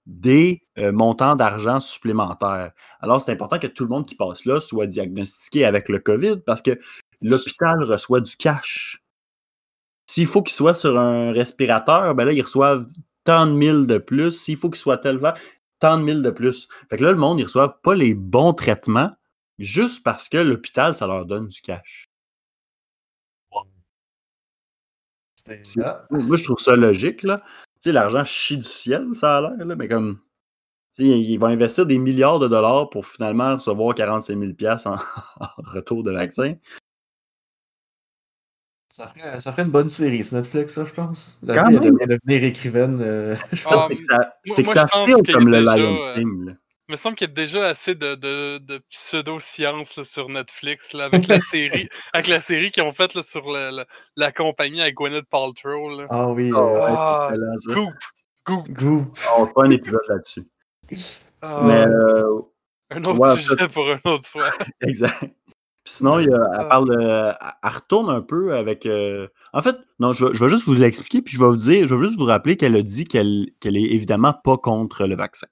des montants d'argent supplémentaires. Alors, c'est important que tout le monde qui passe là soit diagnostiqué avec le COVID parce que l'hôpital reçoit du cash. S'il faut qu'il soit sur un respirateur, ben là, ils reçoivent tant de mille de plus. S'il faut qu'il soit tellement, tant de mille de plus. Fait que là, le monde, ils reçoivent pas les bons traitements juste parce que l'hôpital, ça leur donne du cash. Moi, je trouve ça logique, là. Tu sais, l'argent chie du ciel, ça a l'air, là, mais comme. tu sais, ils vont investir des milliards de dollars pour finalement recevoir 45 000 piastres en, en retour de vaccin. Ça, ferait, ça ferait une bonne série sur Netflix, ça, je pense. La Quand elle même. devenir écrivaine. euh, Ah, pense. c'est que ça, c'est que moi, ça je pense file qu'il y a comme le déjà, Lion euh, King. là. Il me semble qu'il y a déjà assez de, de, de pseudo-science sur Netflix là, avec la série avec la série qu'ils ont faite là, sur le- le- la compagnie avec Gwyneth Paltrow. Là. Ah oui, Oh, euh, ouais, Ah, c'est excellent, ça. Goop! Goop! Goop. On fera un épisode là-dessus. Ah, Mais, euh, un autre ouais, sujet pour une autre fois. exact. Puis sinon, il y a- elle, Ah. parle, euh, elle- retourne un peu avec. euh, En fait, non, je, vais- je vais juste vous l'expliquer, puis je vais vous dire, je vais juste vous rappeler qu'elle a dit qu'elle qu'elle est évidemment pas contre le vaccin.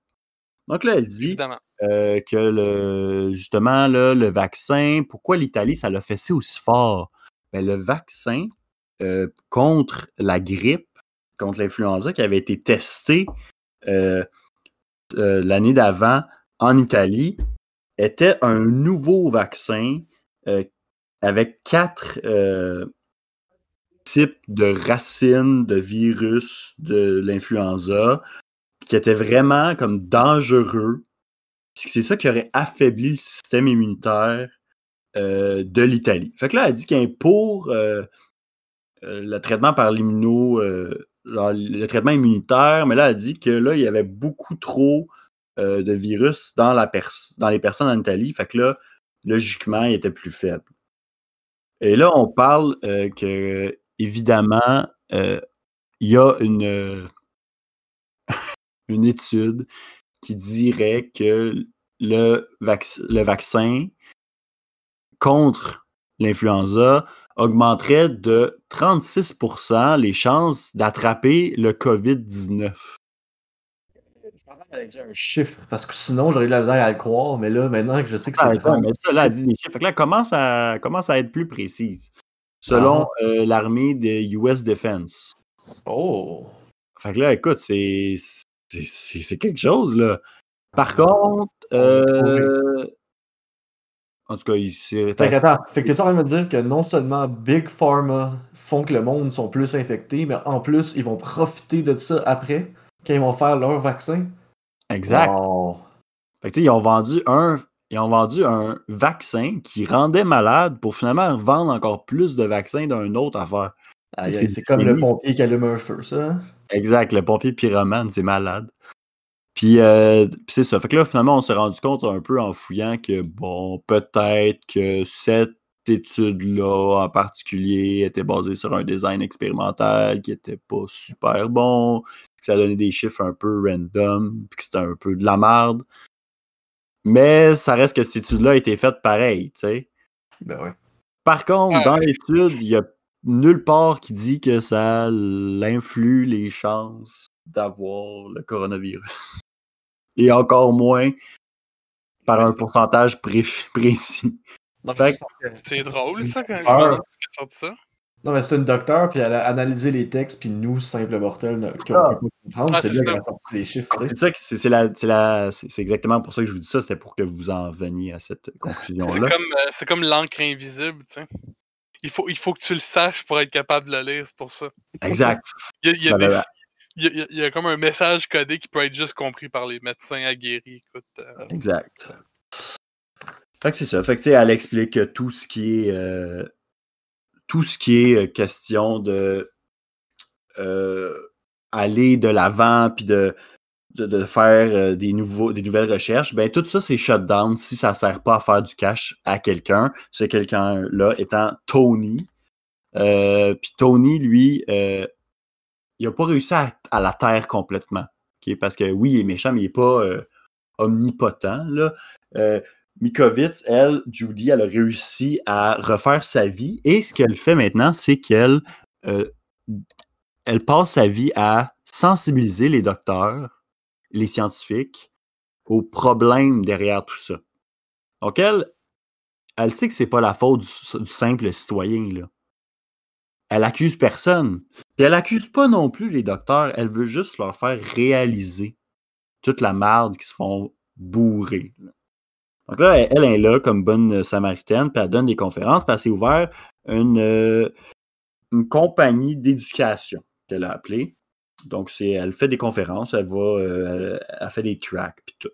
Donc là, elle dit euh, que le, justement, là, le vaccin, pourquoi l'Italie, ça l'a fessé aussi fort? Ben, le vaccin euh, contre la grippe, contre l'influenza, qui avait été testé euh, euh, l'année d'avant en Italie, était un nouveau vaccin euh, avec quatre euh, types de racines de virus de l'influenza qui étaient vraiment comme dangereux. Puis c'est ça qui aurait affaibli le système immunitaire euh, de l'Italie. Fait que là, elle dit est pour euh, euh, le traitement par l'immuno, euh, le traitement immunitaire, mais là, elle dit que là, il y avait beaucoup trop euh, de virus dans, la pers- dans les personnes en Italie. Fait que là, logiquement, il était plus faible. Et là, on parle euh, que, évidemment, euh, il y a une, euh, une étude qui dirait que le, le vaccin contre l'influenza augmenterait de 36 les chances d'attraper le COVID-19. Avec un chiffre, parce que sinon j'aurais eu de la misère à le croire, mais là, maintenant que je sais que Ah, c'est attends, mais ça, là, elle dit des chiffres. Fait que là, commence à, commence à être plus précise. Selon euh, l'armée des US Defense. Oh! Fait que là, écoute, c'est c'est- quelque chose, là. Par contre, euh, en tout cas, il- c'est... Fait que attends, fait que tu es en train de me dire que non seulement Big Pharma font que le monde sont plus infectés, mais en plus, ils vont profiter de ça après, quand ils vont faire leur vaccin? Exact. Wow. Fait que, tu sais, ils ont vendu un ils ont vendu un vaccin qui rendait malade pour finalement vendre encore plus de vaccins d'une autre affaire. C'est comme le pompier qui allume un feu, ça. Exact, le pompier pyromane, c'est malade. Puis, euh, puis c'est ça. Fait que là, finalement, on s'est rendu compte un peu en fouillant que, bon, peut-être que cette étude-là en particulier était basée sur un design expérimental qui était pas super bon, que ça donnait des chiffres un peu random, puis que c'était un peu de la merde. Mais ça reste que cette étude-là a été faite pareil, tu sais. Ben ouais. Par contre, Ouais. dans l'étude, il y a nulle part qui dit que ça influe les chances d'avoir le coronavirus. Et encore moins par un pourcentage pré- précis. C'est C'est drôle, ça, quand je peur. me demande ce qui sort de ça. Non, mais c'est une docteur, puis elle a analysé les textes, puis nous, simples mortels, ne- qui Ah. peut pas comprendre, Ah, c'est c'est là ça. qu'elle a sorti les chiffres. C'est ça, que- c'est c'est la- c'est la- c'est- c'est exactement pour ça que je vous dis ça, c'était pour que vous en veniez à cette C'est conclusion-là. comme, euh, c'est comme l'encre invisible, tu sais. Il faut, il faut que tu le saches pour être capable de le lire, c'est pour ça. Exact. Il y a, il y a Ça des- va- il y a- il y a- il y a comme un message codé qui peut être juste compris par les médecins aguerris. Écoute, euh, Exact. Fait que c'est ça. Fait que tu sais, elle explique que tout ce qui est euh, tout ce qui est euh, question de euh, aller de l'avant puis de, de, faire euh, des, nouveaux, des nouvelles recherches, ben tout ça c'est shut down si ça sert pas à faire du cash à quelqu'un. Ce quelqu'un-là étant Tony. Euh, puis Tony, lui, euh, il a pas réussi à, à la terre complètement. Parce que oui, il est méchant, mais il est pas euh, omnipotent. Là. Mikovitz, elle, Judy, elle a réussi à refaire sa vie. Et ce qu'elle fait maintenant, c'est qu'elle euh, elle passe sa vie à sensibiliser les docteurs, les scientifiques, aux problèmes derrière tout ça. Donc, elle, elle sait que c'est pas la faute du, simple citoyen. Elle accuse personne. Puis elle accuse pas non plus les docteurs. Elle veut juste leur faire réaliser toute la merde qui se font bourrer. Donc là, elle, elle est là comme bonne euh, samaritaine, puis elle donne des conférences, puis elle s'est ouvert une, euh, une compagnie d'éducation qu'elle a appelée. Donc, c'est, elle fait des conférences, elle va, euh, elle, elle fait des tracks, puis tout.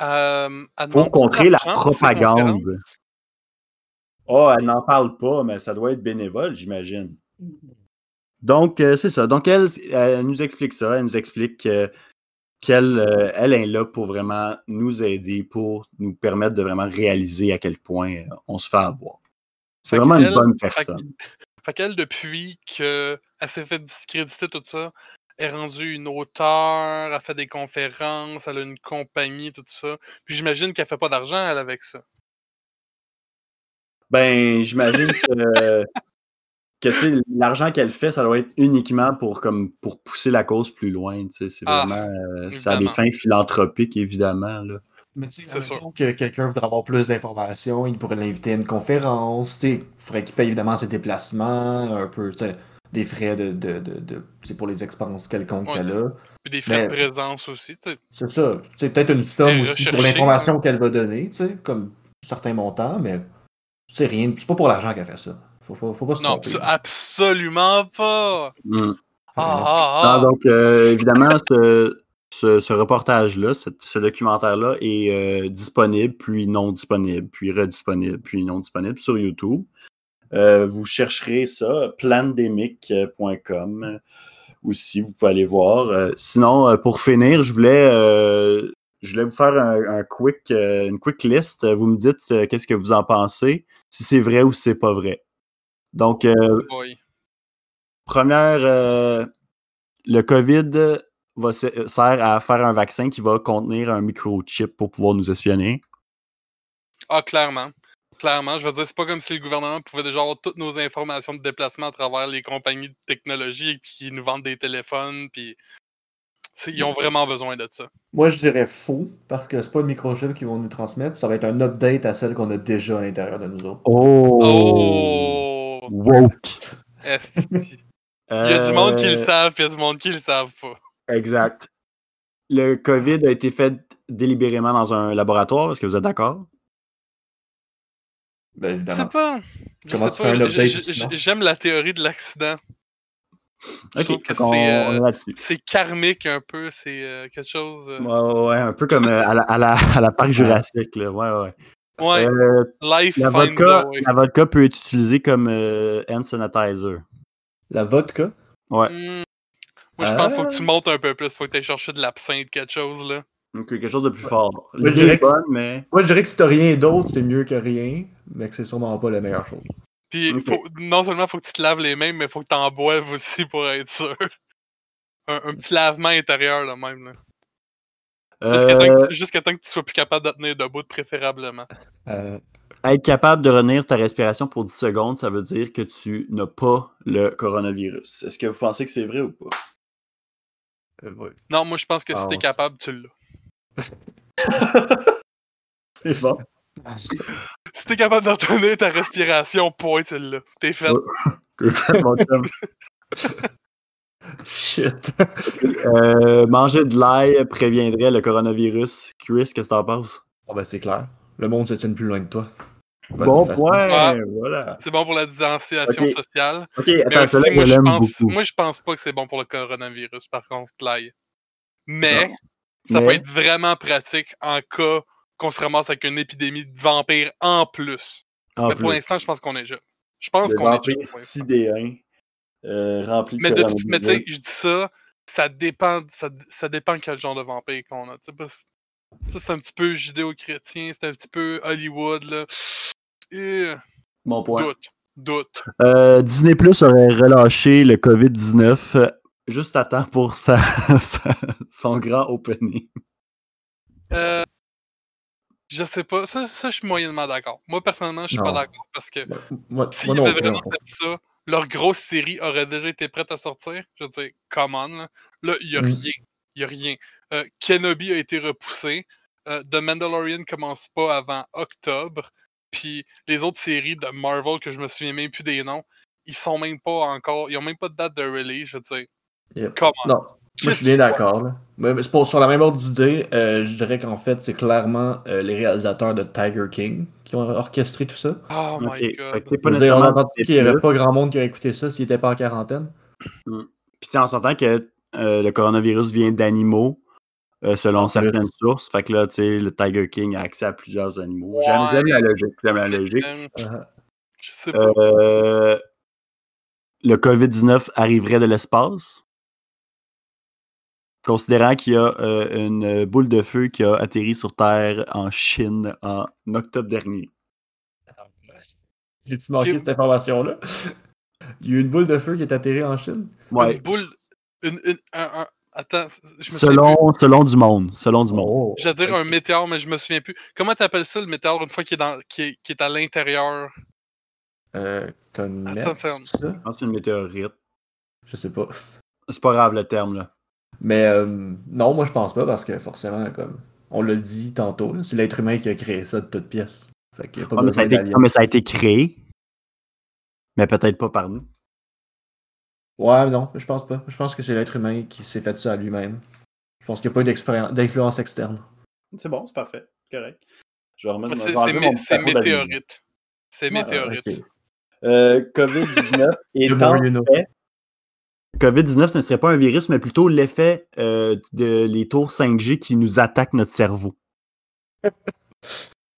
euh, de contrer la pour propagande. Oh, elle n'en parle pas, mais ça doit être bénévole, j'imagine. Donc, euh, c'est ça. Donc, elle, elle nous explique ça. Elle nous explique que- qu'elle euh, elle est là pour vraiment nous aider, pour nous permettre de vraiment réaliser à quel point euh, on se fait avoir. C'est vraiment une bonne personne. Fait qu'elle, depuis qu'elle s'est fait discréditer tout ça, est rendue une auteure, elle fait des conférences, elle a une compagnie, tout ça. Puis j'imagine qu'elle fait pas d'argent, elle, avec ça. Ben, j'imagine que, que tu sais, l'argent qu'elle fait, ça doit être uniquement pour, comme, pour pousser la cause plus loin. tu sais. C'est Ah, vraiment. euh, ça a des évidemment. fins philanthropiques, évidemment. Là. Mais tu sais, C'est sûr. que quelqu'un voudrait avoir plus d'informations, il pourrait l'inviter à une conférence, tu sais, il faudrait qu'il paye évidemment ses déplacements, un peu, tu sais, des frais de, de, de, pour les expenses quelconques Ouais. qu'elle a. Puis des frais de présence aussi, tu sais. C'est ça. C'est peut-être une somme aussi pour l'information qu'elle va donner, tu sais, comme certains montants, mais c'est rien. C'est pas pour l'argent qu'elle fait ça. Faut, pas- faut pas se Non, tromper. absolument pas! Mm. Ah, ah, ah. Non, donc, euh, évidemment, ce, ce, ce reportage-là, ce, ce documentaire-là est euh, disponible, puis non disponible, puis redisponible, puis non disponible sur YouTube. Euh, vous chercherez ça, plandemic.com aussi, vous pouvez aller voir. Euh, sinon, pour finir, je voulais, euh, je voulais vous faire un, un quick, euh, une quick list. Vous me dites euh, qu'est-ce que vous en pensez, si c'est vrai ou si c'est pas vrai. Donc, euh. Première, euh, le COVID va, se- euh, sert à faire un vaccin qui va contenir un microchip pour pouvoir nous espionner. Ah, clairement. Clairement, je veux dire, c'est pas comme si le gouvernement pouvait déjà avoir toutes nos informations de déplacement à travers les compagnies de technologie puis qui nous vendent des téléphones, puis ils ont vraiment besoin de ça. Moi, je dirais faux, parce que c'est pas le microchip qu'ils vont nous transmettre, ça va être un update à celle qu'on a déjà à l'intérieur de nous autres. Oh! Woke! Il y a du monde qui le Euh, savent, puis il y a du monde qui le savent pas. Exact. Le COVID a été fait délibérément dans un laboratoire, est-ce que vous êtes d'accord? Ben, Je sais évidemment. pas. Je Comment sais tu pas. J'aime la théorie de l'accident. Je Ok, trouve que donc on, c'est, on euh. C'est karmique un peu, c'est euh, quelque chose. euh, Ouais, ouais, ouais, un peu comme euh, à la, à la, à la parc Jurassique. Là. Ouais, ouais. Ouais, Euh, life la, vodka, la peut être utilisée comme euh, hand sanitizer. La vodka? Ouais. Hmm. Moi, je pense qu'il faut que tu Ah. montes un peu plus. Faut que tu ailles chercher de l'absinthe, quelque chose, là. Donc, quelque chose de plus fort. Moi, je dirais est que- bonne, mais. Moi, je dirais que si t'as rien d'autre, c'est mieux que rien, mais que c'est sûrement pas la meilleure chose. Puis, faut, non seulement faut que tu te laves les mains, mais faut que tu en boives aussi pour être sûr. Un, un petit lavement intérieur, là, même. Là. Jusqu'à temps, Euh, que tu- jusqu'à temps que tu sois plus capable de tenir debout, préférablement. Euh, être capable de retenir ta respiration pour 10 secondes, ça veut dire que tu n'as pas le coronavirus. Est-ce que vous pensez que c'est vrai ou pas? euh. Non, moi, je pense que si Ah t'es capable, tu l'as. C'est bon. Si t'es capable de retenir ta respiration, point, tu l'as. T'es fait. Ouais. Mon chum. Shit. Euh, manger de l'ail préviendrait le coronavirus. Chris, qu'est-ce que t'en penses? Bon, ben, c'est clair. Le monde se tient plus loin de toi. Bon point! Ah. Voilà. C'est bon pour la distanciation sociale. Ok, attends, aussi, moi, je pense, beaucoup. moi, je pense pas que c'est bon pour le coronavirus, par contre, l'ail. Mais, Non. ça peut être vraiment pratique en cas qu'on se ramasse avec une épidémie de vampires en plus. En mais pour l'instant, je pense qu'on est déjà. Je pense qu'on est vampire euh, rempli de Mais, de, mais tu sais, je dis ça, ça dépend, ça, ça dépend quel genre de vampire qu'on a. tu sais, parce- Ça, c'est un petit peu judéo-chrétien, c'est un petit peu Hollywood, là. Euh, Mon point. doute, doute. Euh, Disney Plus aurait relâché le COVID-19 euh, juste à temps pour sa, son grand opening. Euh, je sais pas, ça, ça je suis moyennement d'accord. Moi, personnellement, je suis pas d'accord parce que non avaient plus, vraiment non. fait ça, leur grosse série aurait déjà été prête à sortir? Je veux dire, come on, là. Là, il y a Mm. rien. Il y a rien. Euh, Kenobi a été repoussé. Euh, The Mandalorian commence pas avant octobre. Puis les autres séries de Marvel que je me souviens même plus des noms, ils sont même pas encore. Ils ont même pas de date de release, je veux dire. Yep. Come on. Non, moi je suis bien d'accord. là. Mais mais c'est pour- sur la même ordre d'idée, euh, je dirais qu'en fait, c'est clairement euh, les réalisateurs de Tiger King qui ont orchestré tout ça. Oh Ok, my god. pas a nécessairement qu'il n'y avait pas grand monde qui aurait écouté ça s'il n'était pas en quarantaine. Puis tu sais, on s'entend que euh, le coronavirus vient d'animaux, euh, selon En certaines sources. Fait que là, tu sais, le Tiger King a accès à plusieurs animaux. J'aime Ouais. j'aime la logique. J'aime la logique. Euh, je sais pas. Euh, le COVID-19 arriverait de l'espace? Considérant qu'il y a euh, une boule de feu qui a atterri sur Terre en Chine en octobre dernier. J'ai-tu manqué cette information-là? Il y a eu une boule de feu qui est atterrie en Chine? Ouais. Une boule. Une, une- un, un- attends, je me souviens plus. Selon, selon du monde. Selon du monde. Oh. J'allais dire un météore, mais je me souviens plus. Comment t'appelles ça le météore une fois qu'il est, dans, est, est à l'intérieur? Euh, Attends c'est une météorite. Je sais pas. C'est pas grave le terme, là. Mais euh, non, moi je pense pas parce que forcément, comme on l'a dit tantôt, c'est l'être humain qui a créé ça de toutes pièces. Fait a pas Ah, mais, ça a été, ah, mais ça a été créé. Mais peut-être pas par nous. Ouais, non, je pense pas. Je pense que c'est l'être humain qui s'est fait ça à lui-même. Je pense qu'il n'y a pas d'influence externe. C'est bon, c'est parfait. Correct. Je vais remettre C'est vais c'est météorite. C'est météorite. Euh, COVID-19 The étant more you know. fait- COVID-19 ne serait pas un virus, mais plutôt l'effet euh, de les tours 5G qui nous attaquent notre cerveau.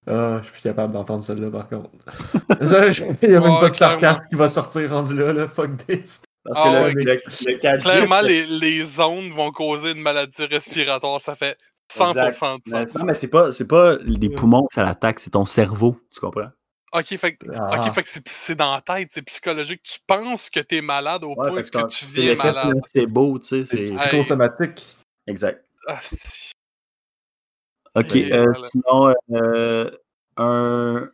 Ah, je suis plus capable d'entendre celle-là par contre. Il n'y a même pas de sarcasme qui va sortir rendu là, là. Fuck this. Parce Ah que le, le- le 4G, Clairement, les, les ondes vont causer une maladie respiratoire. Ça fait 100% de Mais- non, mais c'est pas, c'est pas les poumons que ça l'attaque, c'est ton cerveau, tu comprends? Ok, fait, que- Ah. fait c'est- c'est dans la tête, c'est psychologique. Tu penses que t'es malade au Ouais, point que, tu c'est viens malade. placebo, tu sais, C'est c'est... Hey. psychosomatique. Exact. Ah. OK, C'est- euh, sinon, euh, un,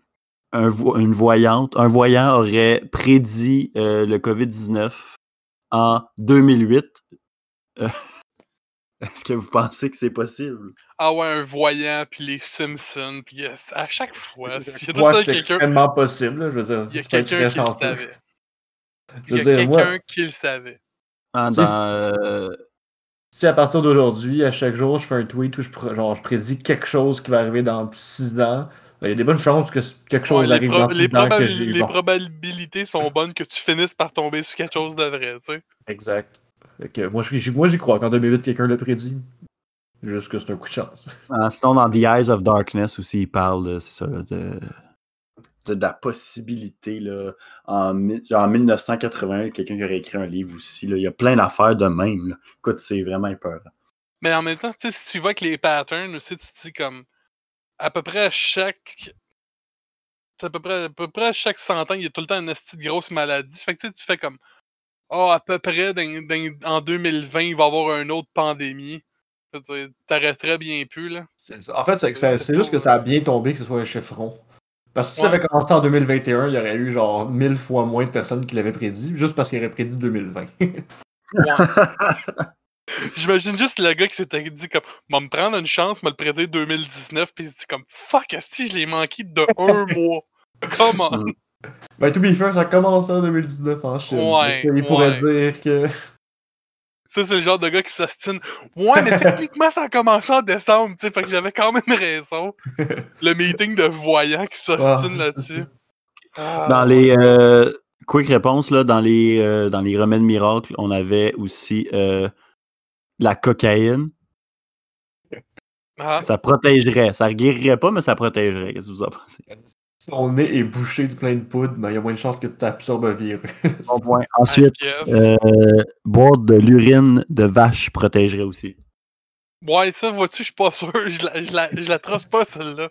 un vo- une voyante, un voyant aurait prédit euh, le COVID-19 en 2008. Est-ce que vous pensez que c'est possible? Ah ouais, un voyant, puis les Simpsons, puis euh, à chaque fois, il y a tout c'est extrêmement possible, là, je veux dire. il y a quelqu'un qui le savait. Je Il y a quelqu'un qui le savait. Dans, euh, si à partir d'aujourd'hui, à chaque jour, je fais un tweet où je, pr- genre, je prédis quelque chose qui va arriver dans 6 ans, ben, il y a des bonnes chances que quelque chose Ouais, arrive dans les 6 ans que les bon. probabilités sont bonnes que tu finisses par tomber sur quelque chose de vrai, tu sais. Exact. Que moi, j'y moi, j'y crois qu'en 2008, quelqu'un l'a prédit. Juste que c'est un coup de chance. ah, sinon, dans The Eyes of Darkness aussi, il parle de, c'est ça, de, de la possibilité, là, en, en 1981, quelqu'un qui aurait écrit un livre aussi. Là, il y a plein d'affaires de même. là. Écoute, c'est vraiment épeurant. Mais en même temps, si tu vois que les patterns aussi, tu te dis comme à peu près à chaque. À peu près, à peu près à chaque 100 ans, il y a tout le temps une esti de grosse maladie. Fait que tu sais, tu fais comme Oh, à peu près dans- dans- en 2020, il va y avoir une autre pandémie. T'arrêterais bien plus, là. Ça. En fait, c'est que juste que ça a bien tombé que ce soit un chiffron. Parce que si ça avait commencé en 2021, il y aurait eu genre 1000 fois moins de personnes qui l'avaient prédit, juste parce qu'il aurait prédit 2020. J'imagine juste le gars qui s'était dit comme Va me prendre une chance, me le prédire 2019, puis il se dit comme Fuck, esti, je l'ai manqué de un mois? Come on. Ben, to be fair, ça a commencé en 2019 en Chine. Ouais, Donc, il pourrait dire que. Ça, c'est le genre de gars qui s'ostine. Ouais, mais techniquement, ça a commencé en décembre, tu sais, fait que j'avais quand même raison. Le meeting de voyants qui s'ostine Ah. là-dessus. Ah, Dans les euh, quick réponses, là, dans, les, euh, dans les remèdes miracles, on avait aussi euh, la cocaïne. ah, Ça protégerait. Ça ne guérirait pas, mais ça protégerait. Qu'est-ce que vous en pensez? Si ton nez est bouché de plein de poudre, ben, il y a moins de chances que tu absorbes un virus. Bon point. Ensuite, euh, boire de l'urine de vache protégerait aussi. Ouais, ça, vois-tu, je suis pas sûr. Je la, je la, je la trosse pas, celle-là.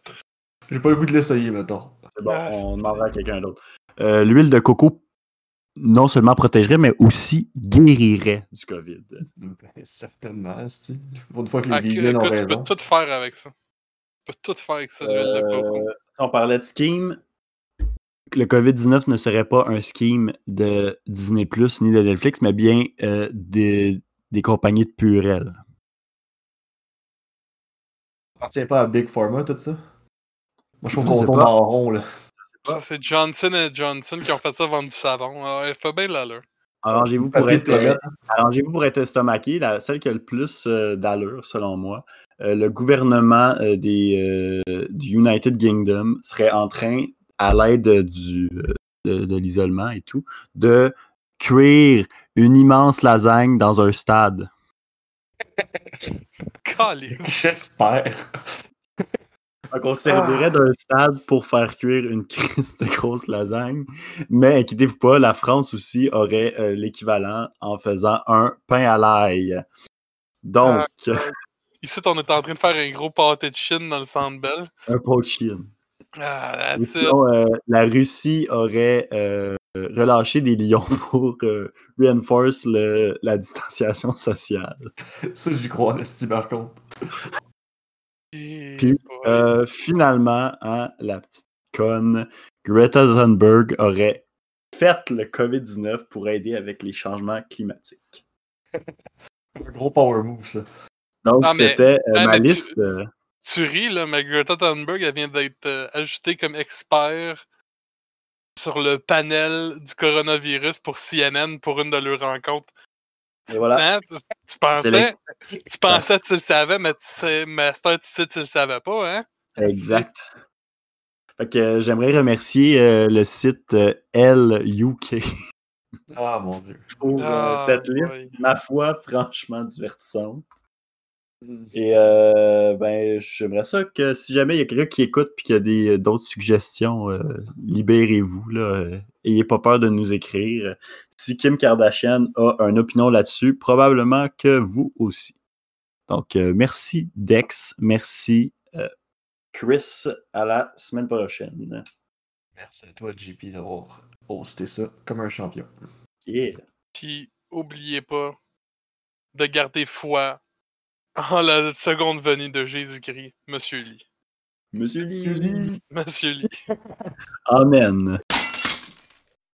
J'ai pas le goût de l'essayer, mettons. C'est bon, Ah, on demandera à quelqu'un d'autre. Euh, L'huile de coco non seulement protégerait, mais aussi guérirait du COVID. Ben, certainement, si. Pour une fois que les Ah, ont tu peux tout faire avec ça. Peux tout faire avec ça, de. Euh, si on parlait de scheme. Le COVID-19 ne serait pas un scheme de Disney Plus ni de Netflix, mais bien euh, des, des compagnies de Purel. Ça appartient pas à Big Pharma, tout ça? Moi, je trouve qu'on tombe en rond, là. C'est Johnson et Johnson qui ont fait ça vendre du savon. Ah, ouais, fait bien l'allure. Arrangez-vous pour, toilette. arrangez-vous pour être estomaqué, la, celle qui a le plus euh, d'allure, selon moi. Euh, le gouvernement euh, des, euh, du United Kingdom serait en train, à l'aide du, euh, de, de l'isolement et tout, de cuire une immense lasagne dans un stade. J'espère. Donc, on servirait d'un stade pour faire cuire une crise de grosse lasagne. Mais inquiétez-vous pas, la France aussi aurait euh, l'équivalent en faisant un pain à l'ail. Donc, Ici, on est en train de faire un gros pâté de Chine dans le Centre Bell. un pot de Chine. Ah, sinon, euh, la Russie aurait euh, relâché des lions pour euh, reinforce le- la distanciation sociale. Ça, j'y crois, Nasty, par contre. Et- Puis, ouais. Euh, finalement, hein, la petite conne, Greta Thunberg aurait Faites le COVID-19 pour aider avec les changements climatiques. Un gros power move, ça. Donc, c'était euh, ma tu- liste. euh, Tu ris, là, mais Greta Thunberg, elle vient d'être euh, ajoutée comme expert sur le panel du coronavirus pour CNN pour une de leurs rencontres. Et voilà. Hein? Tu, tu pensais, tu pensais que tu le savais, mais tu sais, Master, tu sais, tu le savais pas, hein? Exact. Fait que euh, j'aimerais remercier euh, le site euh, LUK Ah mon dieu. pour euh, Ah, cette liste, ma foi, franchement divertissante. Et euh, ben, j'aimerais ça que si jamais il y a quelqu'un qui écoute et qui a des, d'autres suggestions, euh, libérez-vous. Là, euh, ayez pas peur de nous écrire. Si Kim Kardashian a une opinion là-dessus, probablement que vous aussi. Donc, euh, merci Dex, merci euh, Chris. À la semaine prochaine. Merci à toi, JP, d'avoir hosté ça comme un champion. Yeah. Puis, oubliez pas de garder foi en la seconde venue de Jésus-Christ, Monsieur Lee. Monsieur Lee. Monsieur Lee. Amen.